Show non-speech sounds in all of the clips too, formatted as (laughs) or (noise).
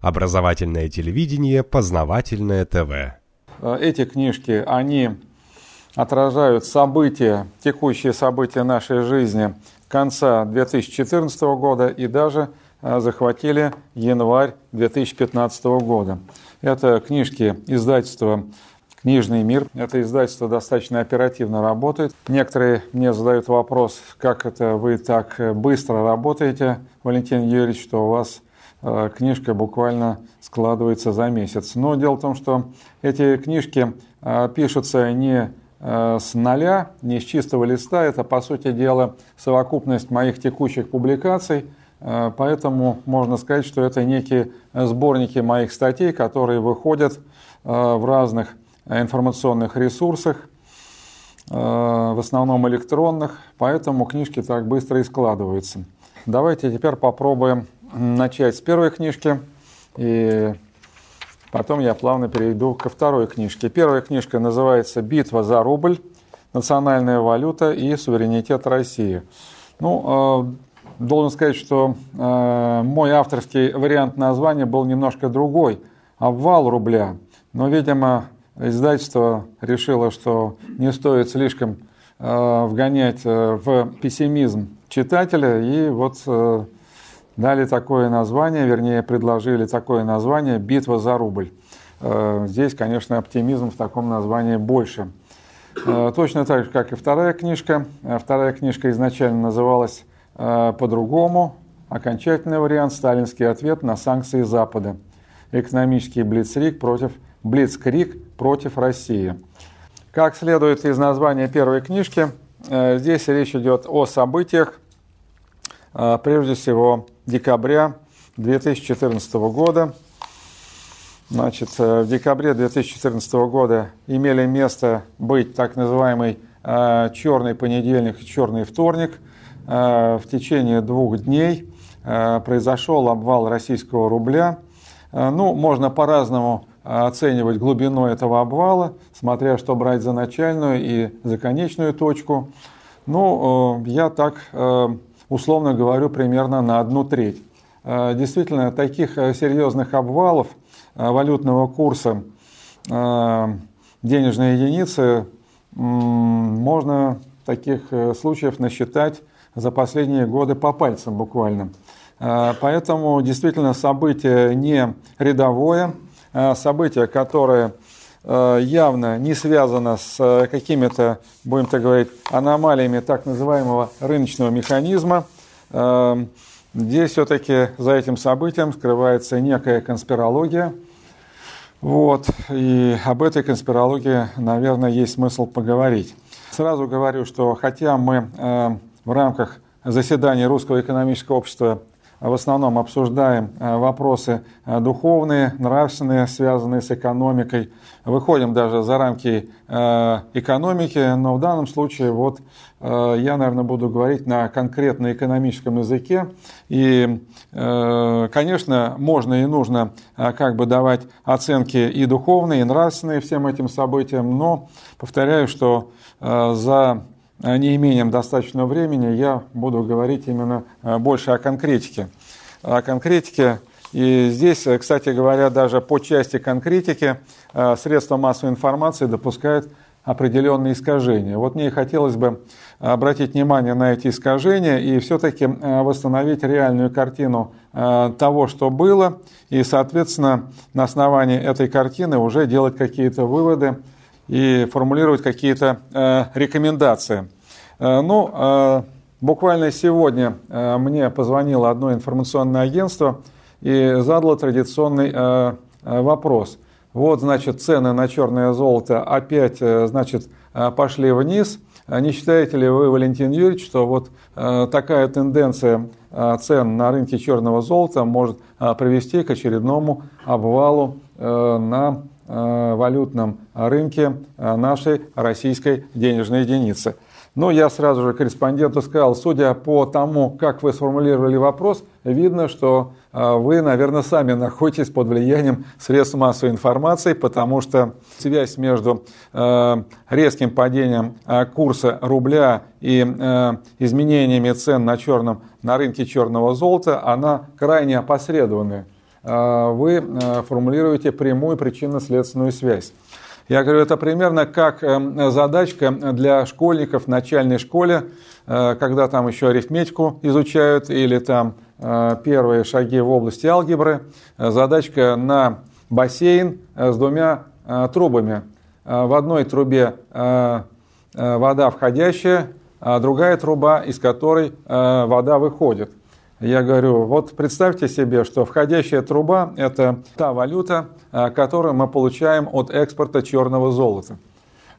Образовательное телевидение, познавательное ТВ. Эти книжки, они отражают события, текущие события нашей жизни конца 2014 года и даже э, захватили январь 2015 года. Это книжки издательства «Книжный мир». Это издательство достаточно оперативно работает. Некоторые мне задают вопрос, как это вы так быстро работаете, Валентин Юрьевич, что у вас э, книжка буквально складывается за месяц. Но дело в том, что эти книжки э, пишутся не Э, с нуля, не с чистого листа. Это, по сути дела, совокупность моих текущих публикаций. Э, поэтому можно сказать, что это некие сборники моих статей, которые выходят э, в разных информационных ресурсах, в основном электронных, поэтому книжки так быстро и складываются. Давайте теперь попробуем начать с первой книжки. И Потом я плавно перейду ко второй книжке. Первая книжка называется «Битва за рубль. Национальная валюта и суверенитет России». Ну, э, должен сказать, что э, мой авторский вариант названия был немножко другой – «Обвал рубля». Но, видимо, издательство решило, что не стоит слишком э, вгонять в пессимизм читателя, и вот дали такое название, вернее, предложили такое название «Битва за рубль». Э, здесь, конечно, оптимизм в таком названии больше. Э, точно так же, как и вторая книжка. Э, вторая книжка изначально называлась по-другому. Окончательный вариант – «Сталинский ответ на санкции Запада». Экономический блицкрик против, блицкрик против России. Как следует из названия первой книжки, здесь речь идет о событиях, прежде всего, декабря 2014 года. Значит, э, в декабре 2014 года имели место быть так называемый э, черный понедельник и черный вторник. Э, в течение двух дней произошел обвал российского рубля. Ну, можно по-разному оценивать глубину этого обвала, смотря что брать за начальную и за конечную точку. Ну, я так условно говорю, примерно на одну треть. Э, действительно, таких э, серьезных обвалов э, валютного курса денежной единицы можно таких случаев насчитать за последние годы по пальцам буквально. Поэтому действительно событие не рядовое, событие, которое явно не связано с какими-то, будем так говорить, аномалиями так называемого рыночного механизма – Эм, здесь все-таки за этим событием скрывается некая конспирология. Вот, и об этой конспирологии, наверное, есть смысл поговорить. Сразу говорю, что хотя мы э, в рамках заседания Русского экономического общества в основном обсуждаем э, вопросы э, духовные, нравственные, связанные с экономикой. Выходим даже за рамки э, экономики, но в данном случае вот я, наверное, буду говорить на конкретно экономическом языке. И, конечно, можно и нужно как бы давать оценки и духовные, и нравственные всем этим событиям, но повторяю, что за Э, неимением достаточного времени я буду говорить именно э, больше о конкретике. О конкретике. И здесь, э, кстати говоря, даже по части конкретики средства массовой информации допускают определенные искажения. Вот мне хотелось бы обратить внимание на эти искажения и все-таки восстановить реальную картину того, что было, и, соответственно, на основании этой картины уже делать какие-то выводы и формулировать какие-то э, рекомендации. Э, ну, э, буквально сегодня мне позвонило одно информационное агентство и задало традиционный вопрос. Вот, значит, цены на черное золото опять, значит, пошли вниз. Не считаете ли вы, Валентин Юрьевич, что вот такая тенденция цен на рынке черного золота может привести к очередному обвалу на валютном рынке э, нашей российской денежной единицы. Но я сразу же корреспонденту сказал, судя по тому, как вы сформулировали вопрос, видно, что э, вы, наверное, сами находитесь под влиянием средств массовой информации, потому что связь между резким падением курса рубля и изменениями цен на, черном, на рынке черного золота, она крайне опосредованная. Вы формулируете прямую причинно-следственную связь. Я говорю, это примерно как задачка для школьников в начальной школе, когда там еще арифметику изучают или там первые шаги в области алгебры. Задачка на бассейн с двумя трубами. В одной трубе вода входящая, а другая труба, из которой э, вода выходит. Я говорю, вот представьте себе, что входящая труба – это та валюта, э, которую мы получаем от экспорта черного золота.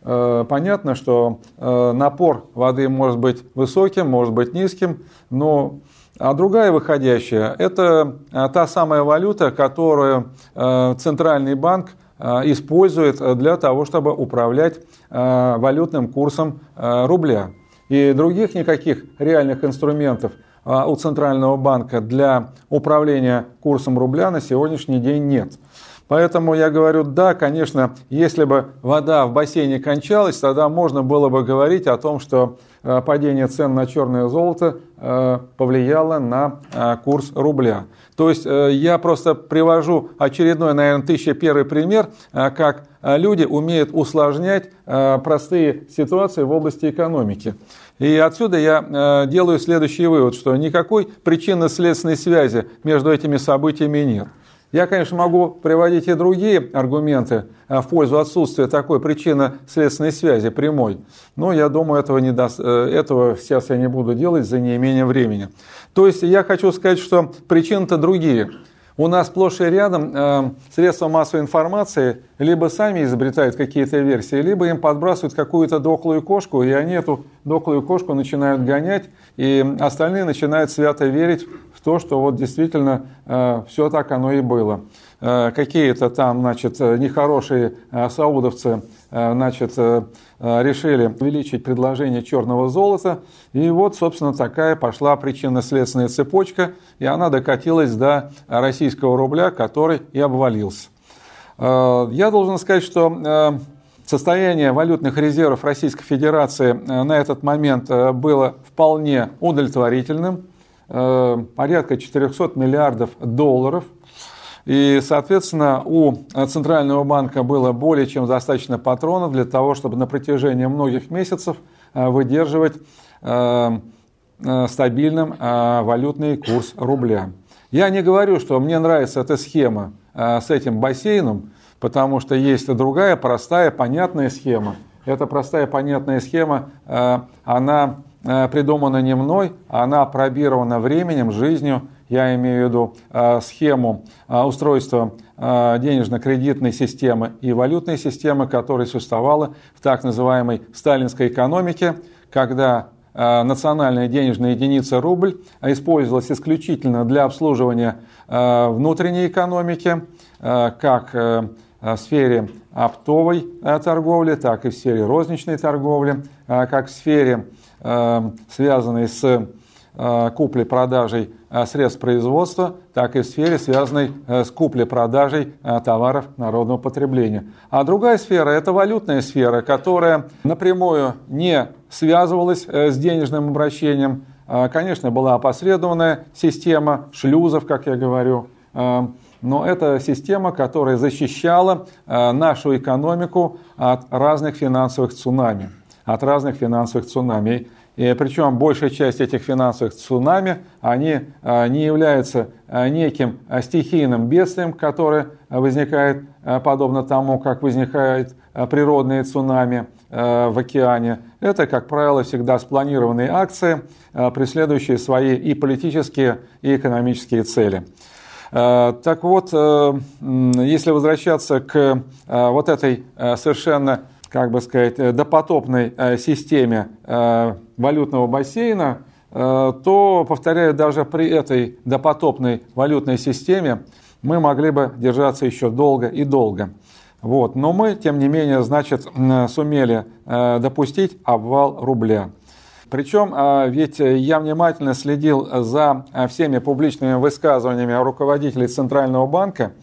Э, понятно, что напор воды может быть высоким, может быть низким, но а другая выходящая – это та самая валюта, которую Центральный банк использует для того, чтобы управлять валютным курсом рубля. И других никаких реальных инструментов у Центрального банка для управления курсом рубля на сегодняшний день нет. Поэтому я говорю, да, конечно, если бы вода в бассейне кончалась, тогда можно было бы говорить о том, что а, падение цен на черное золото а, повлияло на курс рубля. То есть э, я просто привожу очередной, наверное, тысяча первый пример, как люди умеют усложнять простые ситуации в области экономики. И отсюда я э, делаю следующий вывод, что никакой причинно-следственной связи между этими событиями нет. Я, конечно, могу приводить и другие аргументы э, в пользу отсутствия такой причинно-следственной связи прямой, но я думаю, этого, не даст, э, этого сейчас я не буду делать за неимением времени. То есть я хочу сказать, что причины-то другие у нас сплошь и рядом средства массовой информации либо сами изобретают какие-то версии, либо им подбрасывают какую-то дохлую кошку, и они эту дохлую кошку начинают гонять, и остальные начинают свято верить в то, что вот действительно э, все так оно и было. Э, какие-то там, значит, нехорошие э, саудовцы Э, значит, решили увеличить предложение черного золота. И вот, собственно, такая пошла причинно-следственная цепочка, и она докатилась до российского рубля, который и обвалился. Я должен сказать, что состояние валютных резервов Российской Федерации на этот момент было вполне удовлетворительным. Порядка 400 миллиардов долларов – и, соответственно, у Центрального банка было более чем достаточно патронов для того, чтобы на протяжении многих месяцев э, выдерживать э, э, стабильным валютный курс рубля. Я не говорю, что мне нравится эта схема с этим бассейном, потому что есть другая простая, понятная схема. Эта простая, понятная схема, она придумана не мной, она пробирована временем, жизнью я имею в виду схему устройства денежно-кредитной системы и валютной системы, которая существовала в так называемой сталинской экономике, когда национальная денежная единица рубль использовалась исключительно для обслуживания внутренней экономики, как в сфере оптовой торговли, так и в сфере розничной торговли, как в сфере, связанной с куплей-продажей Э, средств производства, так и в сфере, связанной э, с куплей-продажей э, товаров народного потребления. А другая сфера – это валютная сфера, которая напрямую не связывалась с денежным обращением. Конечно, была опосредованная система шлюзов, как я говорю, но это система, которая защищала нашу экономику от разных финансовых цунами. От разных финансовых цунами. И причем большая часть этих финансовых цунами, они а, не являются а, неким а, стихийным бедствием, которое возникает подобно тому, как возникают природные цунами в океане. Это, как правило, всегда спланированные акции, преследующие свои и политические, и экономические цели. Так вот, если возвращаться к вот этой совершенно как бы сказать, э, допотопной э, системе э, валютного бассейна, то, повторяю, даже при этой допотопной валютной системе мы могли бы держаться еще долго и долго. Вот. Но мы, тем не менее, значит, сумели допустить обвал рубля. Причем, ведь я внимательно следил за всеми публичными высказываниями руководителей Центрального банка.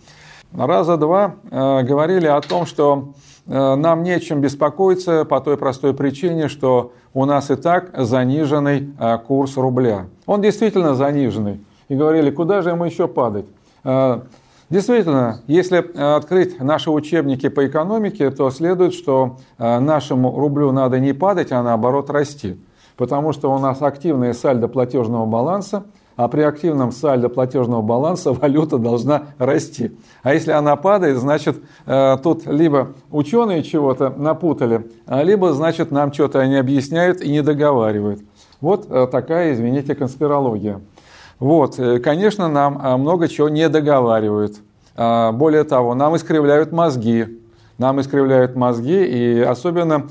Раза два говорили о том, что Э, нам нечем беспокоиться по той простой причине, что у нас и так заниженный э, курс рубля. Он действительно заниженный. И говорили, куда же ему еще падать? Э, Действительно, если открыть наши учебники по экономике, то следует, что нашему рублю надо не падать, а наоборот расти. Потому что у нас активное сальдо платежного баланса – а при активном сальдо платежного баланса (laughs) валюта должна расти. А если она падает, значит, э, тут либо ученые чего-то напутали, а либо, значит, нам что-то они объясняют и не договаривают. Вот э, такая, извините, конспирология. Вот, э, конечно, нам много чего не договаривают. А, более того, нам искривляют мозги, нам искривляют мозги, и особенно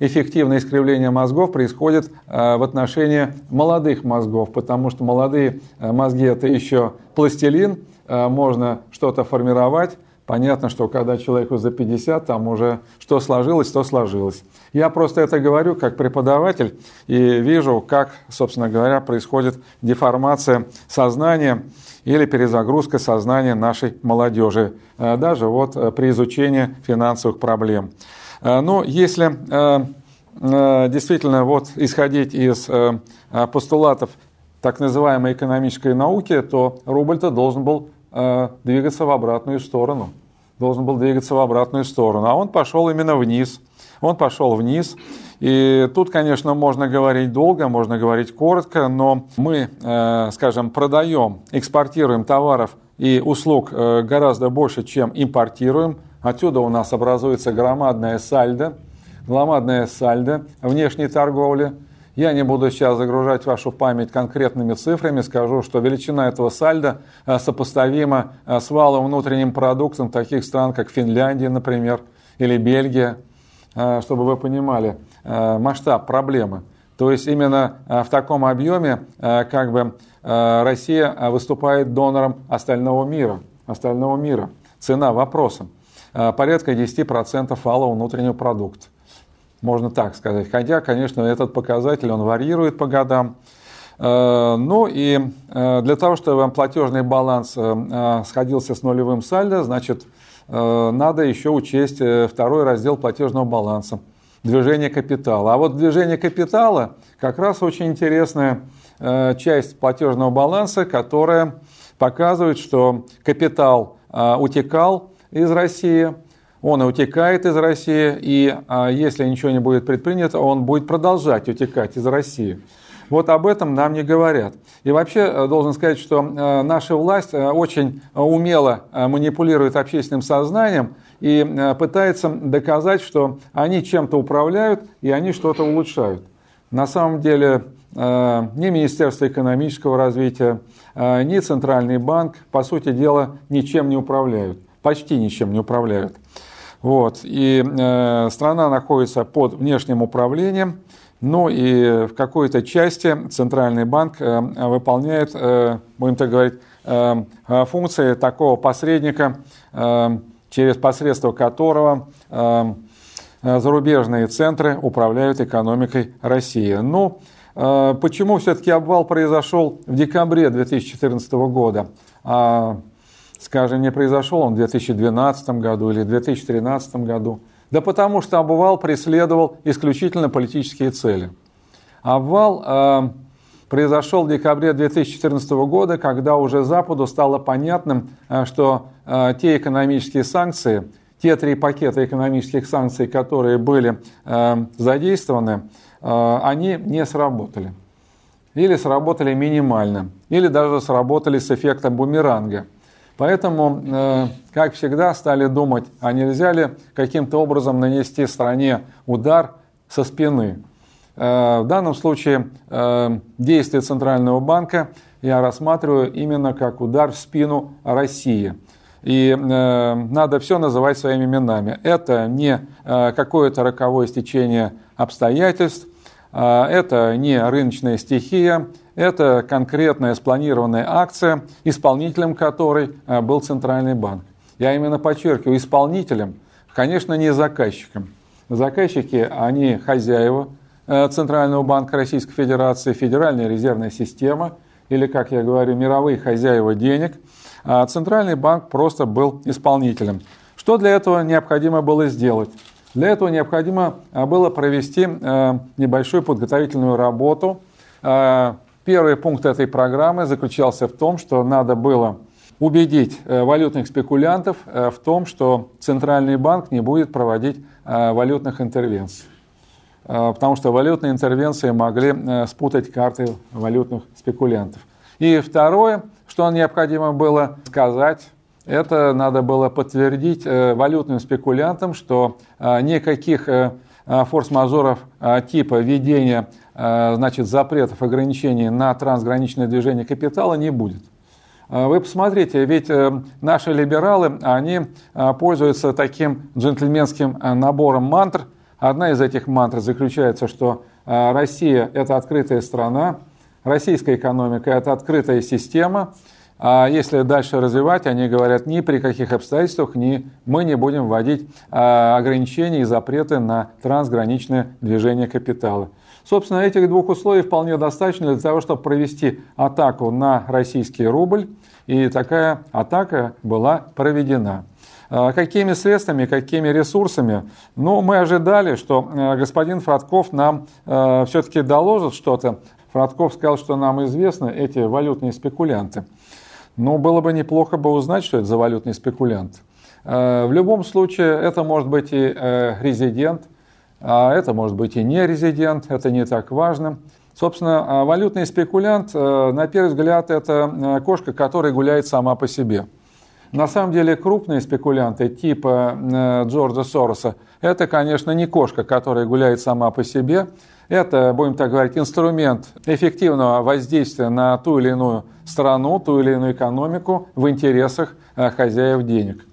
эффективное искривление мозгов происходит э, в отношении молодых мозгов, потому что молодые э, мозги это еще пластилин, можно что-то формировать. Понятно, что когда человеку за 50, там уже что сложилось, то сложилось. Я просто это говорю как преподаватель и вижу, как, собственно говоря, происходит деформация сознания или перезагрузка сознания нашей молодежи, э, даже вот э, при изучении финансовых проблем. Э, Но ну, если действительно вот исходить из постулатов так называемой экономической науки, то рубль-то должен был двигаться в обратную сторону. Должен был двигаться в обратную сторону. А он пошел именно вниз. Он пошел вниз. И тут, конечно, можно говорить долго, можно говорить коротко, но мы, э, скажем, продаем, экспортируем товаров и услуг э, гораздо больше, чем импортируем. Отсюда у нас образуется громадная сальдо, громадная сальдо внешней торговли. Я не буду сейчас загружать вашу память конкретными цифрами, скажу, что величина этого сальда сопоставима с валом внутренним продуктом таких стран, как Финляндия, например, или Бельгия, чтобы вы понимали. Э, масштаб проблемы. То есть именно в таком объеме как бы Россия выступает донором остального мира. Остального мира. Цена вопроса. Порядка 10% валового внутреннего продукта. Можно так сказать. Хотя, конечно, этот показатель, он варьирует по годам. Ну и для того, чтобы платежный баланс сходился с нулевым сальдо, значит, надо еще учесть второй раздел платежного баланса – движение капитала. А вот движение капитала как раз очень интересная э, часть платежного баланса, которая показывает, что капитал э, утекал из России, он утекает из России, и э, если ничего не будет предпринято, он будет продолжать утекать из России. Вот об этом нам не говорят. И вообще должен сказать, что наша власть очень умело манипулирует общественным сознанием, и э, пытается доказать, что они чем-то управляют и они что-то улучшают. На самом деле э, ни Министерство экономического развития, э, ни Центральный банк, по сути дела, ничем не управляют, почти ничем не управляют. Вот. И э, страна находится под внешним управлением, ну и в какой-то части Центральный банк э, выполняет, э, будем так говорить, э, функции такого посредника, э, через посредство которого э, зарубежные центры управляют экономикой России. Ну, э, почему все-таки обвал произошел в декабре 2014 года? А, скажем, не произошел он в 2012 году или 2013 году? Да потому что обвал преследовал исключительно политические цели. Обвал произошел в декабре 2014 года, когда уже Западу стало понятным, э, что э, те экономические санкции, те три пакета экономических санкций, которые были э, задействованы, они не сработали. Или сработали минимально, или даже сработали с эффектом бумеранга. Поэтому, как всегда, стали думать, а нельзя ли каким-то образом нанести стране удар со спины. Э, в данном случае э, действия Центрального банка я рассматриваю именно как удар в спину России. И э, надо все называть своими именами. Это не какое-то роковое стечение обстоятельств, это не рыночная стихия, это конкретная спланированная акция, исполнителем которой был Центральный банк. Я именно подчеркиваю, исполнителем, конечно, не заказчиком. Заказчики, они хозяева, Э, Центрального банка Российской Федерации, Федеральная резервная система, или, как я говорю, мировые хозяева денег, а Центральный банк просто был исполнителем. Что для этого необходимо было сделать? Для этого необходимо э, было провести э, небольшую подготовительную работу. Первый пункт этой программы заключался в том, что надо было убедить валютных спекулянтов в том, что Центральный банк не будет проводить валютных интервенций. Потому что валютные интервенции могли спутать карты валютных спекулянтов. И второе, что необходимо было сказать, это надо было подтвердить валютным спекулянтам, что никаких форс-мажоров типа введения значит, запретов, ограничений на трансграничное движение капитала не будет. А, вы посмотрите, ведь э, наши либералы, они а, пользуются таким джентльменским э, набором мантр. Одна из этих мантр заключается, что а, Россия – это открытая страна, российская экономика – это открытая система, а если дальше развивать, они говорят, ни при каких обстоятельствах ни, мы не будем вводить ограничения и запреты на трансграничное движение капитала. Собственно, этих двух условий вполне достаточно для того, чтобы провести атаку на российский рубль. И такая атака была проведена. А, какими средствами, какими ресурсами? Ну, мы ожидали, что э, господин Фродков нам все-таки доложит что-то. Фродков сказал, что нам известны эти валютные спекулянты. Но было бы неплохо бы узнать, что это за валютный спекулянт. Э, в любом случае, это может быть и резидент – а это может быть и не резидент, это не так важно. Собственно, а валютный спекулянт, э, на первый взгляд, это э, кошка, которая гуляет сама по себе. На самом деле крупные спекулянты типа э, Джорджа Сороса, это, конечно, не кошка, которая гуляет сама по себе. Это, будем так говорить, инструмент эффективного воздействия на ту или иную страну, ту или иную экономику в интересах хозяев денег.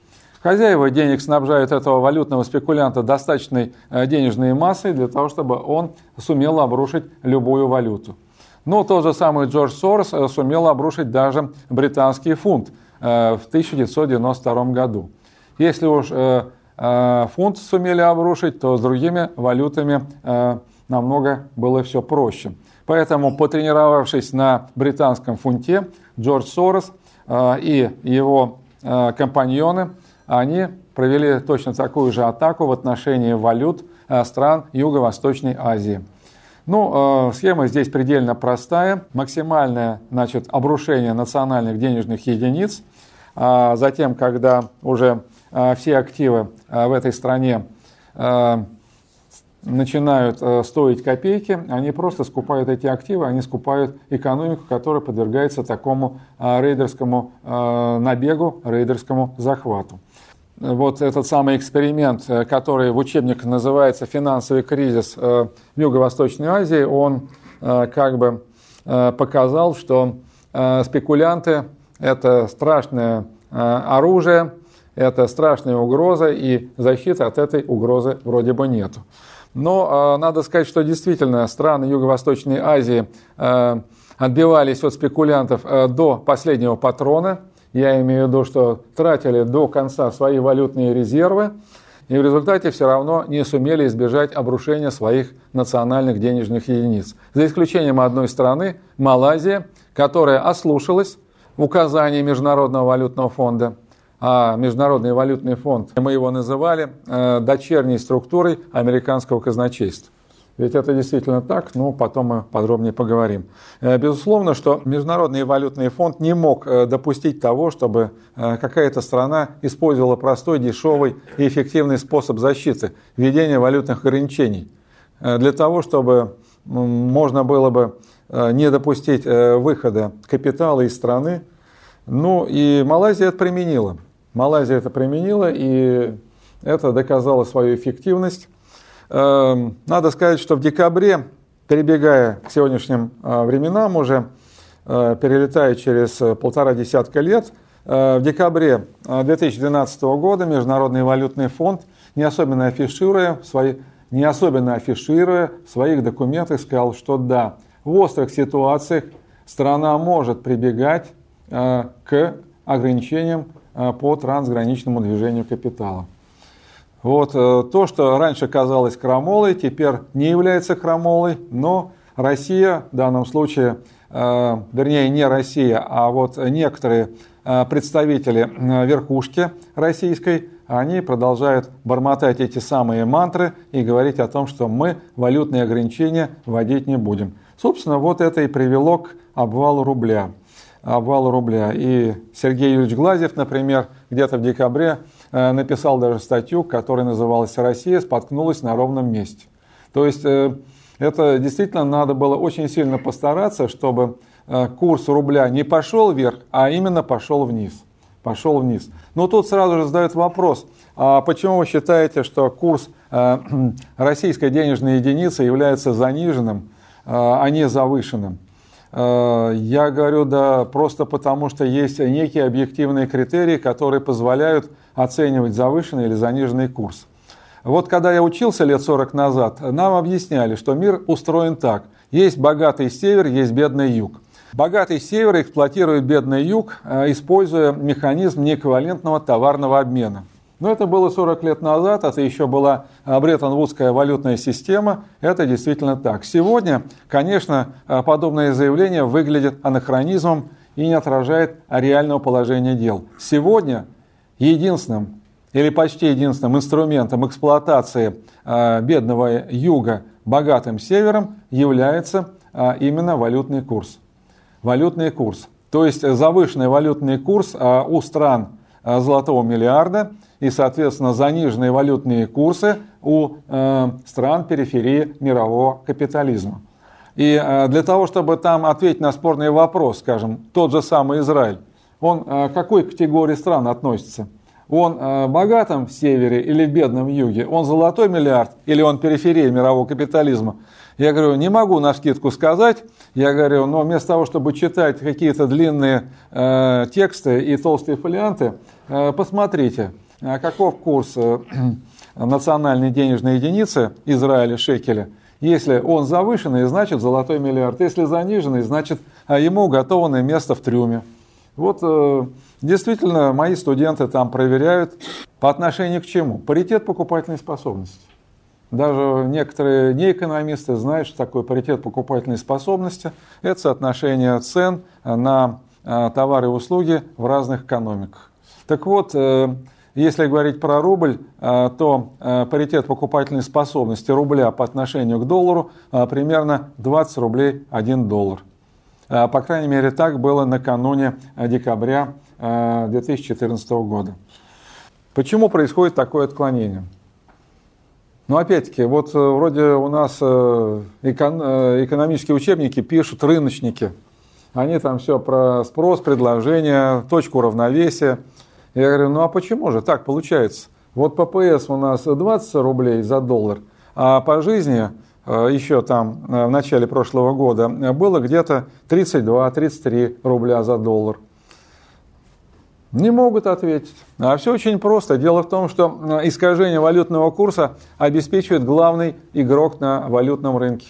Хозяева денег снабжают этого валютного спекулянта достаточной э, денежной массой для того, чтобы он сумел обрушить любую валюту. Но тот же самый Джордж Сорос э, сумел обрушить даже британский фунт э, в 1992 году. Если уж фунт сумели обрушить, то с другими валютами намного было все проще. Поэтому, потренировавшись на британском фунте, Джордж Сорос и его компаньоны – они провели точно такую же атаку в отношении валют э, стран Юго-Восточной Азии. Ну, э, схема здесь предельно простая. Максимальное значит, обрушение национальных денежных единиц. А затем, когда уже э, все активы в этой стране начинают стоить копейки, они просто скупают эти активы, они скупают экономику, которая подвергается такому рейдерскому набегу, рейдерскому захвату вот этот самый эксперимент, э, который в учебниках называется «Финансовый кризис э, в Юго-Восточной Азии», он э, как бы показал, что спекулянты – это страшное оружие, это страшная угроза, и защиты от этой угрозы вроде бы нету. Но надо сказать, что действительно страны Юго-Восточной Азии отбивались от спекулянтов до последнего патрона – я имею в виду, что тратили до конца свои валютные резервы, и в результате все равно не сумели избежать обрушения своих национальных денежных единиц. За исключением одной страны, Малайзия, которая ослушалась указаний Международного валютного фонда, а Международный валютный фонд, мы его называли э, дочерней структурой американского казначейства. Ведь это действительно так, но потом мы подробнее поговорим. Э, безусловно, что Международный валютный фонд не мог э, допустить того, чтобы какая-то страна использовала простой, дешевый и эффективный способ защиты – введение валютных ограничений. Для того, чтобы можно было бы не допустить выхода капитала из страны. Ну и Малайзия это применила. Малайзия это применила, и это доказало свою эффективность. Эм, надо сказать, что в декабре, перебегая к сегодняшним э, временам уже, э, перелетая через э, полтора десятка лет, в декабре 2012 года Международный валютный фонд, не особенно афишируя свои, не особенно афишируя в своих документах, сказал, что да, в острых ситуациях страна может прибегать к ограничениям по трансграничному движению капитала. Вот э, то, что раньше казалось крамолой, теперь не является крамолой, но Россия в данном случае, э, вернее не Россия, а вот некоторые э, представители верхушки российской, они продолжают бормотать эти самые мантры и говорить о том, что мы валютные ограничения вводить не будем. Собственно, вот это и привело к обвалу рубля. Обвала рубля. И Сергей Юрьевич Глазев, например, где-то в декабре написал даже статью, которая называлась «Россия споткнулась на ровном месте». То есть это действительно надо было очень сильно постараться, чтобы курс рубля не пошел вверх, а именно пошел вниз. Пошел вниз. Но тут сразу же задают вопрос, а почему вы считаете, что курс э, (clears throat) российской денежной единицы является заниженным, э, а не завышенным? Э, я говорю, да, просто потому что есть некие объективные критерии, которые позволяют оценивать завышенный или заниженный курс. Вот когда я учился лет 40 назад, нам объясняли, что мир устроен так. Есть богатый север, есть бедный юг. Богатый север эксплуатирует бедный юг, используя механизм неэквивалентного товарного обмена. Но это было 40 лет назад, это еще была Бреттон-Вудская валютная система, это действительно так. Сегодня, конечно, подобное заявление выглядит анахронизмом и не отражает реального положения дел. Сегодня единственным или почти единственным инструментом эксплуатации э, бедного юга богатым севером является э, именно валютный курс. Валютный курс. То есть завышенный валютный курс э, у стран золотого миллиарда – и, соответственно, заниженные валютные курсы у э, стран периферии мирового капитализма. И э, для того, чтобы там ответить на спорный вопрос, скажем, тот же самый Израиль, он э, к какой категории стран относится? Он богатом в севере или в бедном юге? Он золотой миллиард или он периферия мирового капитализма? Я говорю, не могу на скидку сказать. Я говорю, но вместо того, чтобы читать какие-то длинные э, тексты и толстые фолианты, э, посмотрите – каков курс э, (clears throat) национальной денежной единицы Израиля шекеля? Если он завышенный, значит золотой миллиард. Если заниженный, значит а ему уготованное место в трюме. Вот э, действительно мои студенты там проверяют по отношению к чему? Паритет покупательной способности. Даже некоторые неэкономисты знают, что такое паритет покупательной способности. Это соотношение цен на э, товары и услуги в разных экономиках. Так вот, если говорить про рубль, э, то э, паритет покупательной способности рубля по отношению к доллару э, примерно 20 рублей 1 доллар. По крайней мере, так было накануне декабря 2014 года. Почему происходит такое отклонение? Ну, опять-таки, вот вроде у нас экономические учебники пишут рыночники. Они там все про спрос, предложение, точку равновесия – я говорю, ну а почему же так получается? Вот ППС у нас 20 рублей за доллар, а по жизни э, еще там э, в начале прошлого года было где-то 32-33 рубля за доллар. Не могут ответить. А все очень просто. Дело в том, что э, искажение валютного курса обеспечивает главный игрок на валютном рынке.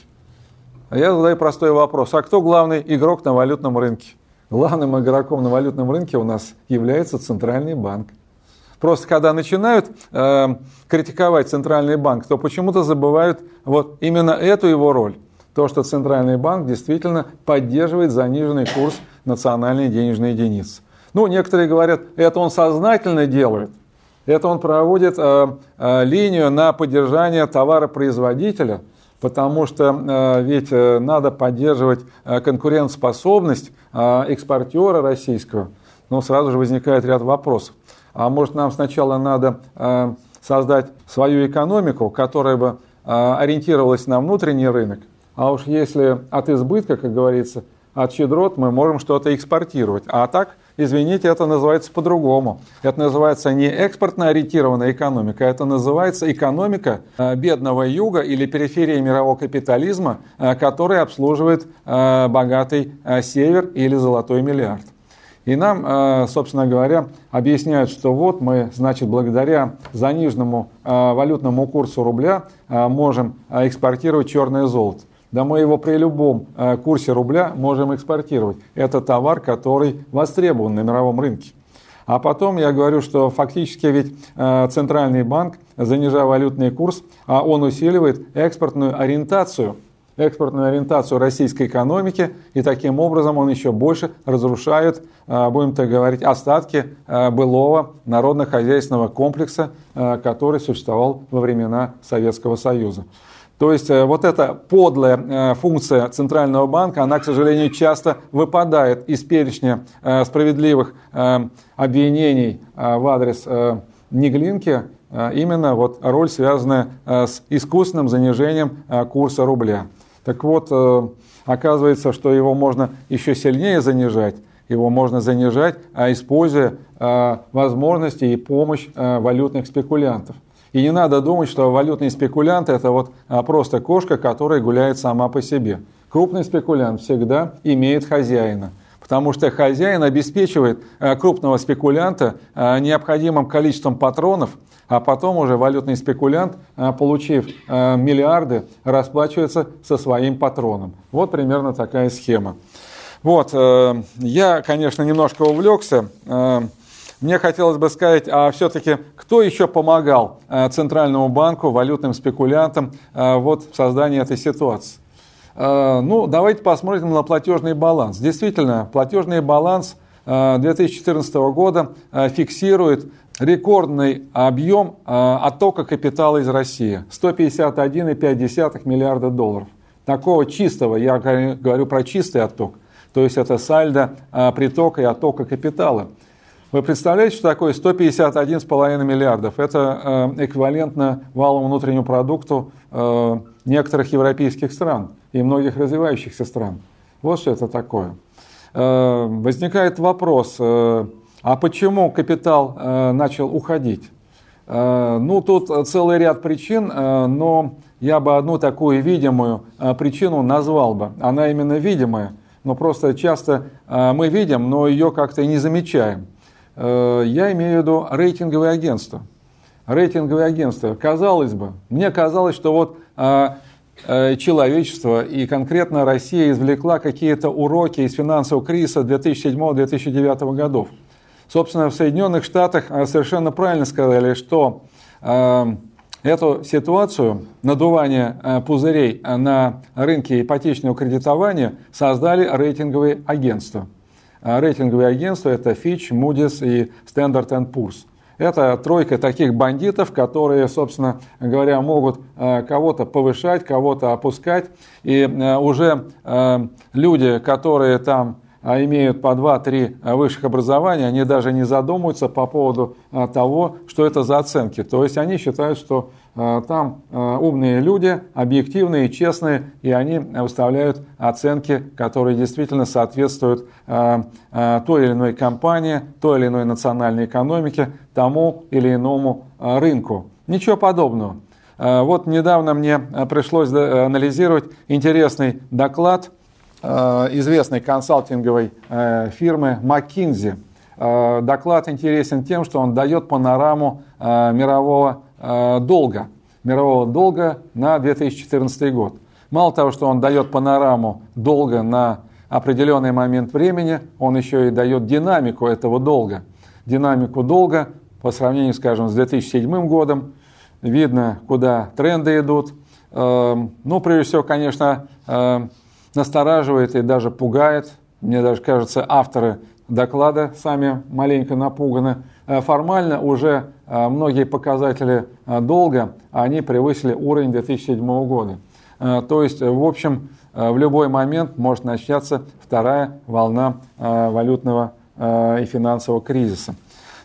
Я задаю простой вопрос. А кто главный игрок на валютном рынке? Главным игроком на валютном рынке у нас является Центральный банк. Просто когда начинают э, критиковать Центральный банк, то почему-то забывают вот именно эту его роль. То, что Центральный банк действительно поддерживает заниженный курс национальной денежной единицы. Ну, некоторые говорят, это он сознательно делает. Это он проводит э, э, линию на поддержание товаропроизводителя – потому что э, ведь э, надо поддерживать э, конкурентоспособность экспортера российского. Но сразу же возникает ряд вопросов. А может нам сначала надо создать свою экономику, которая бы ориентировалась на внутренний рынок, а уж если от избытка, как говорится, от щедрот мы можем что-то экспортировать. А так извините, это называется по-другому. Это называется не экспортно ориентированная экономика, это называется экономика э, бедного юга или периферии мирового капитализма, э, который обслуживает э, богатый север или золотой миллиард. И нам, собственно говоря, объясняют, что вот мы, значит, благодаря заниженному валютному курсу рубля можем экспортировать черное золото. Да мы его при любом э, курсе рубля можем экспортировать. Это товар, который востребован на мировом рынке. А потом я говорю, что фактически ведь э, Центральный банк, занижая валютный курс, а он усиливает экспортную ориентацию, экспортную ориентацию российской экономики, и таким образом он еще больше разрушает, э, будем так говорить, остатки былого народно-хозяйственного комплекса, который существовал во времена Советского Союза. То есть вот эта подлая функция Центрального банка, она, к сожалению, часто выпадает из перечня справедливых обвинений в адрес Неглинки, именно вот роль, связанная с искусственным занижением курса рубля. Так вот, оказывается, что его можно еще сильнее занижать, его можно занижать, используя возможности и помощь валютных спекулянтов. И не надо думать, что валютные спекулянты это вот а, просто кошка, которая гуляет сама по себе. Крупный спекулянт всегда имеет хозяина. Потому что хозяин обеспечивает а, крупного спекулянта а, необходимым количеством патронов, а потом уже валютный спекулянт, получив миллиарды, расплачивается со своим патроном. Вот примерно такая схема. Вот, э, я, конечно, немножко увлекся. Мне хотелось бы сказать, а все-таки кто еще помогал э, Центральному банку, валютным спекулянтам э, вот в создании этой ситуации? Э, ну, давайте посмотрим на платежный баланс. Действительно, платежный баланс 2014 года фиксирует рекордный объем оттока капитала из России – 151,5 миллиарда долларов. Такого чистого, я говорю про чистый отток, то есть это сальдо притока и оттока капитала – вы представляете, что такое 151,5 миллиардов? Это э, эквивалентно валовому внутреннему продукту э, некоторых европейских стран и многих развивающихся стран. Вот что это такое. Э, возникает вопрос, а почему капитал начал уходить? Ну, тут целый ряд причин, но я бы одну такую видимую причину назвал бы. Она именно видимая, но просто часто мы видим, но ее как-то и не замечаем. Э, я имею в виду рейтинговые агентства. Рейтинговые агентства. Казалось бы, мне казалось, что вот а, э, человечество и конкретно Россия извлекла какие-то уроки из финансового кризиса 2007-2009 годов. Собственно, в Соединенных Штатах э, совершенно правильно сказали, что эту ситуацию надувания пузырей на рынке ипотечного кредитования создали рейтинговые агентства. А рейтинговые агентства – это Fitch, Moody's и Standard Poor's. Это тройка таких бандитов, которые, собственно говоря, могут э, кого-то повышать, кого-то опускать. И э, уже э, люди, которые там имеют по 2-3 высших образования, они даже не задумываются по поводу того, что это за оценки. То есть они считают, что там э, умные люди, объективные, честные, и они выставляют оценки, которые действительно соответствуют э, той или иной компании, той или иной национальной экономике, тому или иному рынку. Ничего подобного. Вот недавно мне пришлось анализировать интересный доклад известной консалтинговой фирмы McKinsey. Доклад интересен тем, что он дает панораму мирового долга, мирового долга на 2014 год. Мало того, что он дает панораму долга на определенный момент времени, он еще и дает динамику этого долга. Динамику долга по сравнению, скажем, с 2007 годом. Видно, куда тренды идут. Эм, ну, прежде всего, конечно, э, настораживает и даже пугает. Мне даже кажется, авторы доклада сами маленько напуганы. Э, формально уже э, многие показатели э, долга, они превысили уровень 2007 года. То есть, в общем, в любой момент может начаться вторая волна валютного и финансового кризиса.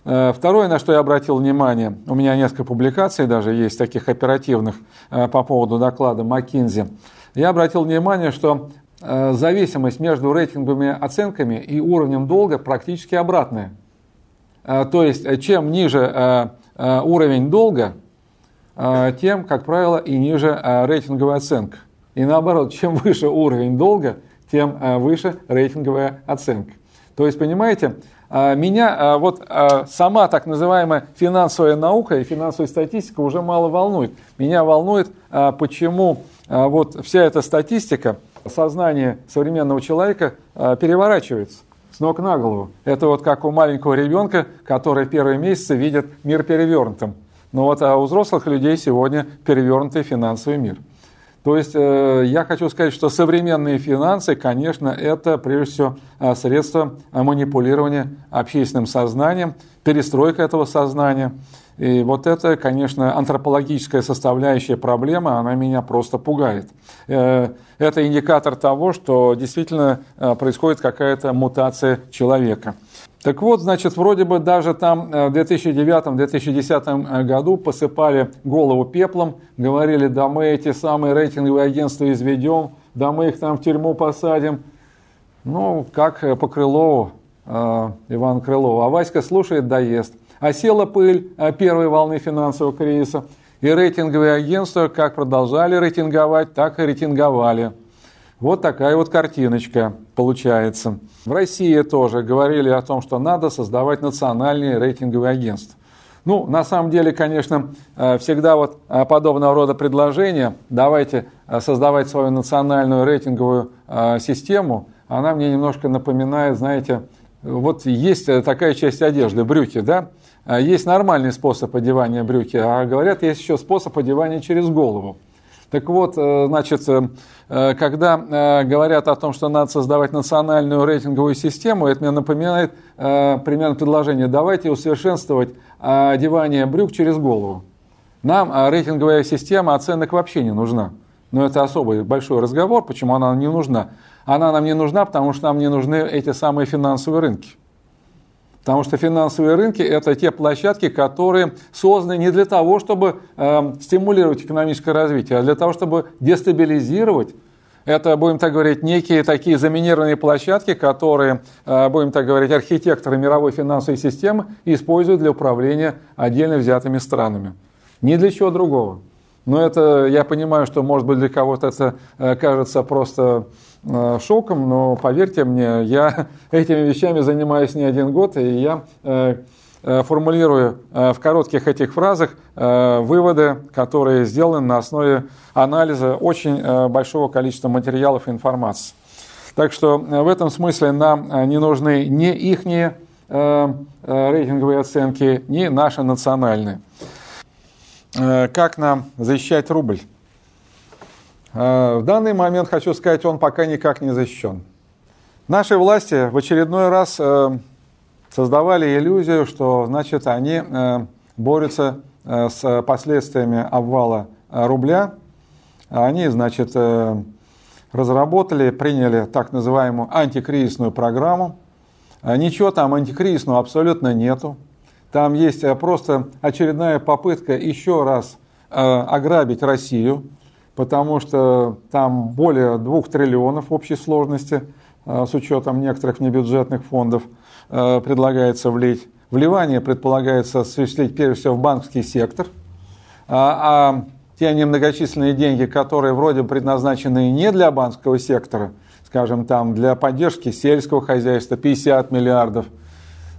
Второе, на что я обратил внимание, у меня несколько публикаций даже есть таких оперативных по поводу доклада McKinsey. Я обратил внимание, что зависимость между рейтинговыми оценками и уровнем долга практически обратная. Э, то есть, э, чем ниже э, уровень долга, тем, как правило, и ниже рейтинговая оценка. И наоборот, чем выше уровень долга, тем выше рейтинговая оценка. То есть, понимаете, меня вот сама так называемая финансовая наука и финансовая статистика уже мало волнует. Меня волнует, почему вот вся эта статистика, сознание современного человека переворачивается с ног на голову. Это вот как у маленького ребенка, который первые месяцы видит мир перевернутым. Но вот а у взрослых людей сегодня перевернутый финансовый мир. То есть э, я хочу сказать, что современные финансы, конечно, это прежде всего э, средство манипулирования общественным сознанием, перестройка этого сознания. И вот это, конечно, антропологическая составляющая проблемы, она меня просто пугает. Э, это индикатор того, что действительно э, происходит какая-то мутация человека. Так вот, значит, вроде бы даже там э, в 2009-2010 году посыпали голову пеплом, говорили, да мы эти самые рейтинговые агентства изведем, да мы их там в тюрьму посадим. Ну, как по Крылову, э, Иван Крылов. А Васька слушает, да ест. Осела пыль э, первой волны финансового кризиса. И рейтинговые агентства как продолжали рейтинговать, так и рейтинговали. Вот такая вот картиночка получается. В России тоже говорили о том, что надо создавать национальные рейтинговые агентства. Ну, на самом деле, конечно, э, всегда вот э, подобного рода предложения, давайте э, создавать свою национальную рейтинговую систему, она мне немножко напоминает, знаете, вот есть такая часть одежды, брюки, да, есть нормальный способ одевания брюки, а говорят, есть еще способ одевания через голову. Так вот, э, значит, э, э, когда говорят о том, что надо создавать национальную рейтинговую систему, это мне напоминает примерно предложение, давайте усовершенствовать одевание брюк через голову. Нам рейтинговая система оценок вообще не нужна. Но это особый большой разговор, почему она нам не нужна. Она нам не нужна, потому что нам не нужны эти самые финансовые рынки. Потому что финансовые рынки – это те площадки, которые созданы не для того, чтобы э, стимулировать экономическое развитие, а для того, чтобы дестабилизировать это, будем так говорить, некие такие заминированные площадки, которые, э, будем так говорить, архитекторы мировой финансовой системы используют для управления отдельно взятыми странами. Ни для чего другого. Но это, я понимаю, что, может быть, для кого-то это э, кажется просто шоком, но поверьте мне, я (laughs) этими вещами занимаюсь не один год, и я э, э, формулирую в коротких этих фразах выводы, которые сделаны на основе анализа очень большого количества материалов и информации. Так что в этом смысле нам не нужны ни ихние рейтинговые оценки, ни наши национальные. Как нам защищать рубль? Э, в данный момент, хочу сказать, он пока никак не защищен. Наши власти в очередной раз э, создавали иллюзию, что значит, они э, борются с последствиями обвала рубля. Они, значит, разработали, приняли так называемую антикризисную программу. Ничего там антикризисного абсолютно нету. Там есть просто очередная попытка еще раз ограбить Россию – потому что там более 2 триллионов общей сложности, э, с учетом некоторых небюджетных фондов, э, предлагается влить. Вливание предполагается осуществить прежде всего в банковский сектор, а, а те немногочисленные деньги, которые вроде предназначены не для банковского сектора, скажем, там для поддержки сельского хозяйства 50 миллиардов,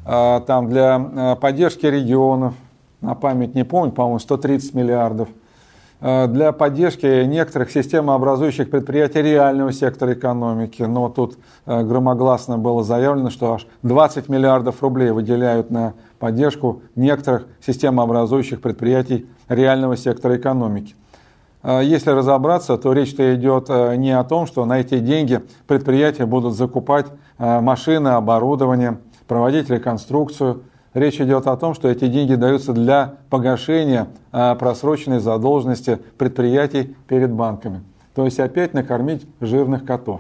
а, там для э, поддержки регионов, на память не помню, по-моему, 130 миллиардов – для поддержки некоторых системообразующих предприятий реального сектора экономики. Но тут э, громогласно было заявлено, что аж 20 миллиардов рублей выделяют на поддержку некоторых системообразующих предприятий реального сектора экономики. Э, если разобраться, то речь-то идет не о том, что на эти деньги предприятия будут закупать машины, оборудование, проводить реконструкцию, Речь идет о том, что эти деньги даются для погашения а, просроченной задолженности предприятий перед банками. То есть опять накормить жирных котов.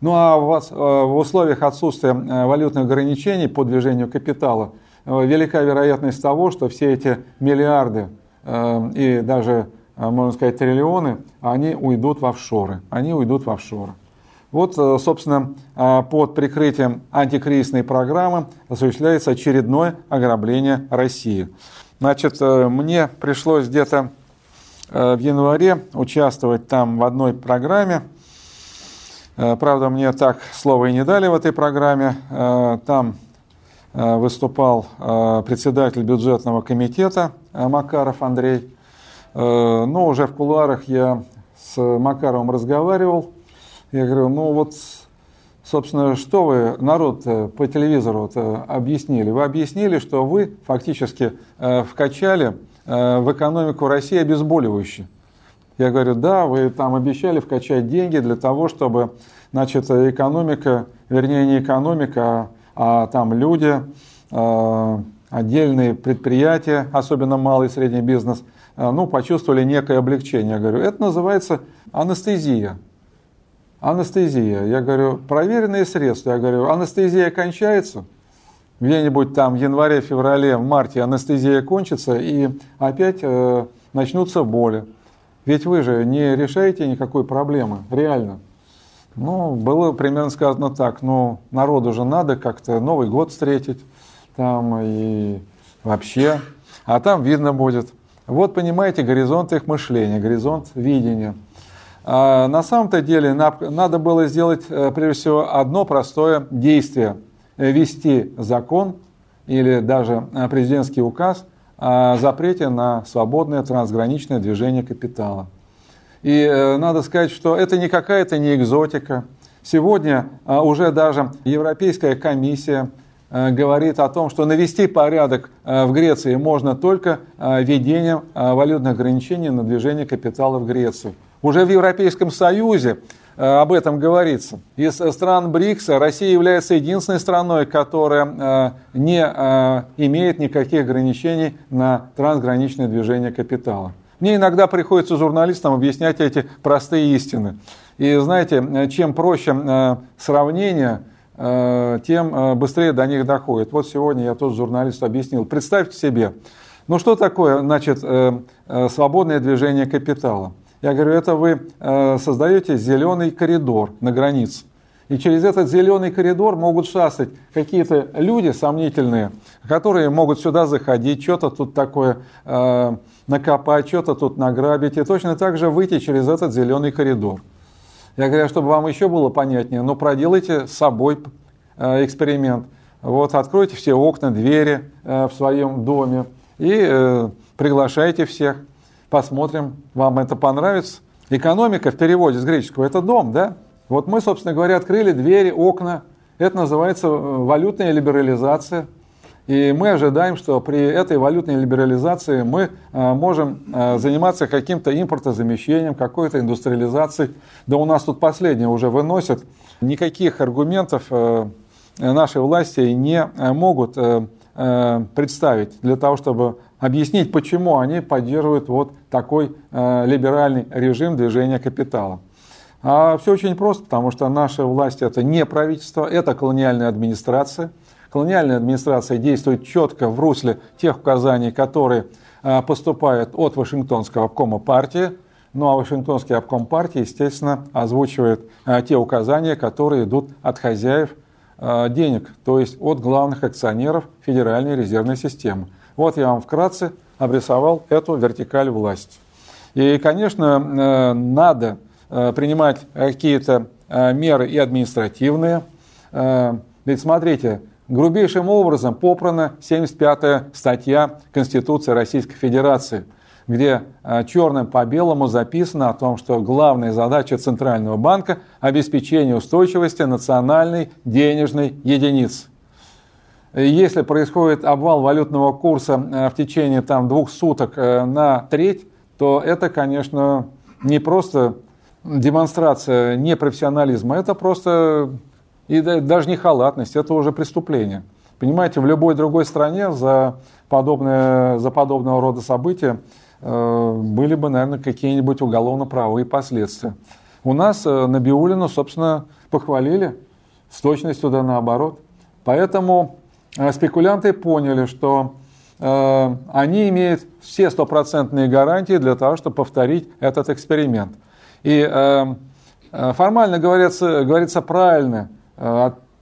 Ну а в условиях отсутствия а, валютных ограничений по движению капитала а, велика вероятность того, что все эти миллиарды и даже, можно сказать, триллионы, они уйдут в офшоры. Они уйдут в офшоры. Вот, э, собственно, э, под прикрытием антикризисной программы осуществляется очередное ограбление России. Значит, э, мне пришлось где-то в январе участвовать там в одной программе. Правда, мне так слова и не дали в этой программе. Там выступал председатель бюджетного комитета Макаров Андрей. Но уже в кулуарах я с Макаровым разговаривал. Я говорю, ну вот, собственно, что вы народ по телевизору объяснили? Вы объяснили, что вы фактически э, вкачали э, в экономику России обезболивающие. Я говорю, да, вы там обещали вкачать деньги для того, чтобы, значит, экономика, вернее, не экономика, а, а там люди, э, отдельные предприятия, особенно малый и средний бизнес, ну, почувствовали некое облегчение. Я говорю, это называется анестезия. Анестезия. Я говорю, проверенные средства. Я говорю, анестезия кончается, где-нибудь там в январе, феврале, в марте анестезия кончится, и опять э, начнутся боли. Ведь вы же не решаете никакой проблемы, реально. Ну, было примерно сказано так, ну, народу же надо как-то Новый год встретить, там и вообще, а там видно будет. Вот, понимаете, горизонт их мышления, горизонт видения. А на самом-то деле надо было сделать, э, прежде всего, одно простое действие. Ввести закон или даже э, президентский указ о запрете на свободное трансграничное движение капитала. И э, надо сказать, что это не какая-то не экзотика. Сегодня уже даже Европейская комиссия говорит о том, что навести порядок в Греции можно только введением валютных ограничений на движение капитала в Грецию. Уже в Европейском Союзе э, об этом говорится. Из стран БРИКСа Россия является единственной страной, которая э, не э, имеет никаких ограничений на трансграничное движение капитала. Мне иногда приходится журналистам объяснять эти простые истины. И знаете, чем проще сравнение, тем быстрее до них доходит. Вот сегодня я тот журналист объяснил. Представьте себе, ну что такое, значит, свободное движение капитала? Я говорю, это вы э, создаете зеленый коридор на границе. И через этот зеленый коридор могут шастать какие-то люди сомнительные, которые могут сюда заходить, что-то тут такое э, накопать, что-то тут награбить, и точно так же выйти через этот зеленый коридор. Я говорю, чтобы вам еще было понятнее, ну, проделайте с собой э, эксперимент. Вот, откройте все окна, двери э, в своем доме и э, приглашайте всех посмотрим, вам это понравится. Экономика в переводе с греческого – это дом, да? Вот мы, собственно говоря, открыли двери, окна. Это называется э, валютная либерализация. И мы ожидаем, что при этой валютной либерализации мы э, можем э, заниматься каким-то импортозамещением, какой-то индустриализацией. Да у нас тут последнее уже выносят. Никаких аргументов наши власти не могут представить для того, чтобы объяснить, почему они поддерживают вот такой э, либеральный режим движения капитала. А все очень просто, потому что наша власть это не правительство, это колониальная администрация. Колониальная администрация действует четко в русле тех указаний, которые э, поступают от Вашингтонского обкома партии. Ну а Вашингтонский обком партии, естественно, озвучивает э, те указания, которые идут от хозяев денег, то есть от главных акционеров Федеральной резервной системы. Вот я вам вкратце обрисовал эту вертикаль власти. И, конечно, э, надо э, принимать какие-то э, меры и административные. Ведь смотрите, грубейшим образом попрана 75-я статья Конституции Российской Федерации, где черным по белому записано о том, что главная задача Центрального банка – обеспечение устойчивости национальной денежной единицы. Если происходит обвал валютного курса э, в течение там, двух суток э, на треть, то это, конечно, не просто демонстрация непрофессионализма, это просто и даже не халатность, это уже преступление. Понимаете, в любой другой стране за, подобное, за подобного рода события э, были бы, наверное, какие-нибудь уголовно-правовые последствия. У нас э, Набиулину, собственно, похвалили, с точностью да наоборот. Поэтому Э, спекулянты поняли, что э, они имеют все стопроцентные гарантии для того, чтобы повторить этот эксперимент. И э, э формально говорится, говорится правильно,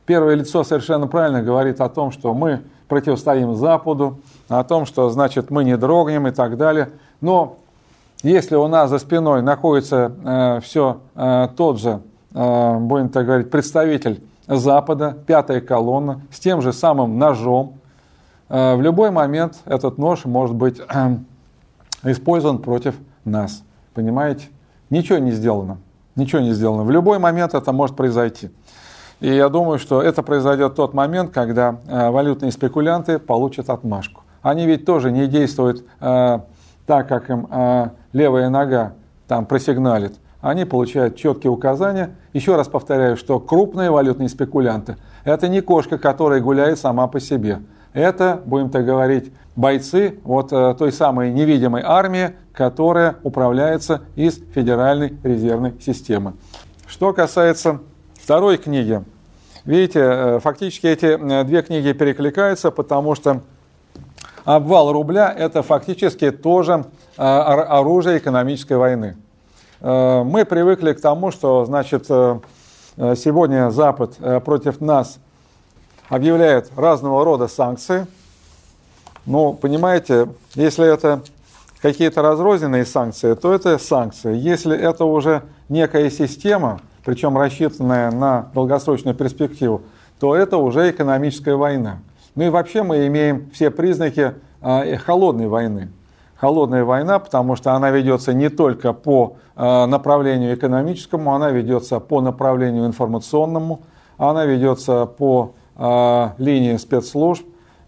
первое лицо совершенно правильно говорит о том, что мы противостоим Западу, о том, что значит мы не дрогнем и так далее. Но если у нас за спиной находится все тот же, будем так говорить, представитель Запада, пятая колонна, с тем же самым ножом. Э, в любой момент этот нож может быть э, использован против нас. Понимаете? Ничего не сделано. Ничего не сделано. В любой момент это может произойти. И я думаю, что это произойдет в тот момент, когда э, валютные спекулянты получат отмашку. Они ведь тоже не действуют так, как им левая нога там просигналит они получают четкие указания. Еще раз повторяю, что крупные валютные спекулянты – это не кошка, которая гуляет сама по себе. Это, будем так говорить, бойцы вот той самой невидимой армии, которая управляется из Федеральной резервной системы. Что касается второй книги, видите, фактически эти две книги перекликаются, потому что обвал рубля – это фактически тоже оружие экономической войны. Мы привыкли к тому, что, значит, Э, сегодня Запад э, против нас объявляет разного рода санкции. Но, понимаете, если это какие-то разрозненные санкции, то это санкции. Если это уже некая система, причем рассчитанная на долгосрочную перспективу, то это уже экономическая война. Ну и вообще мы имеем все признаки э, холодной войны холодная война, потому что она ведется не только по э, направлению экономическому, она ведется по направлению информационному, она ведется по э, линии спецслужб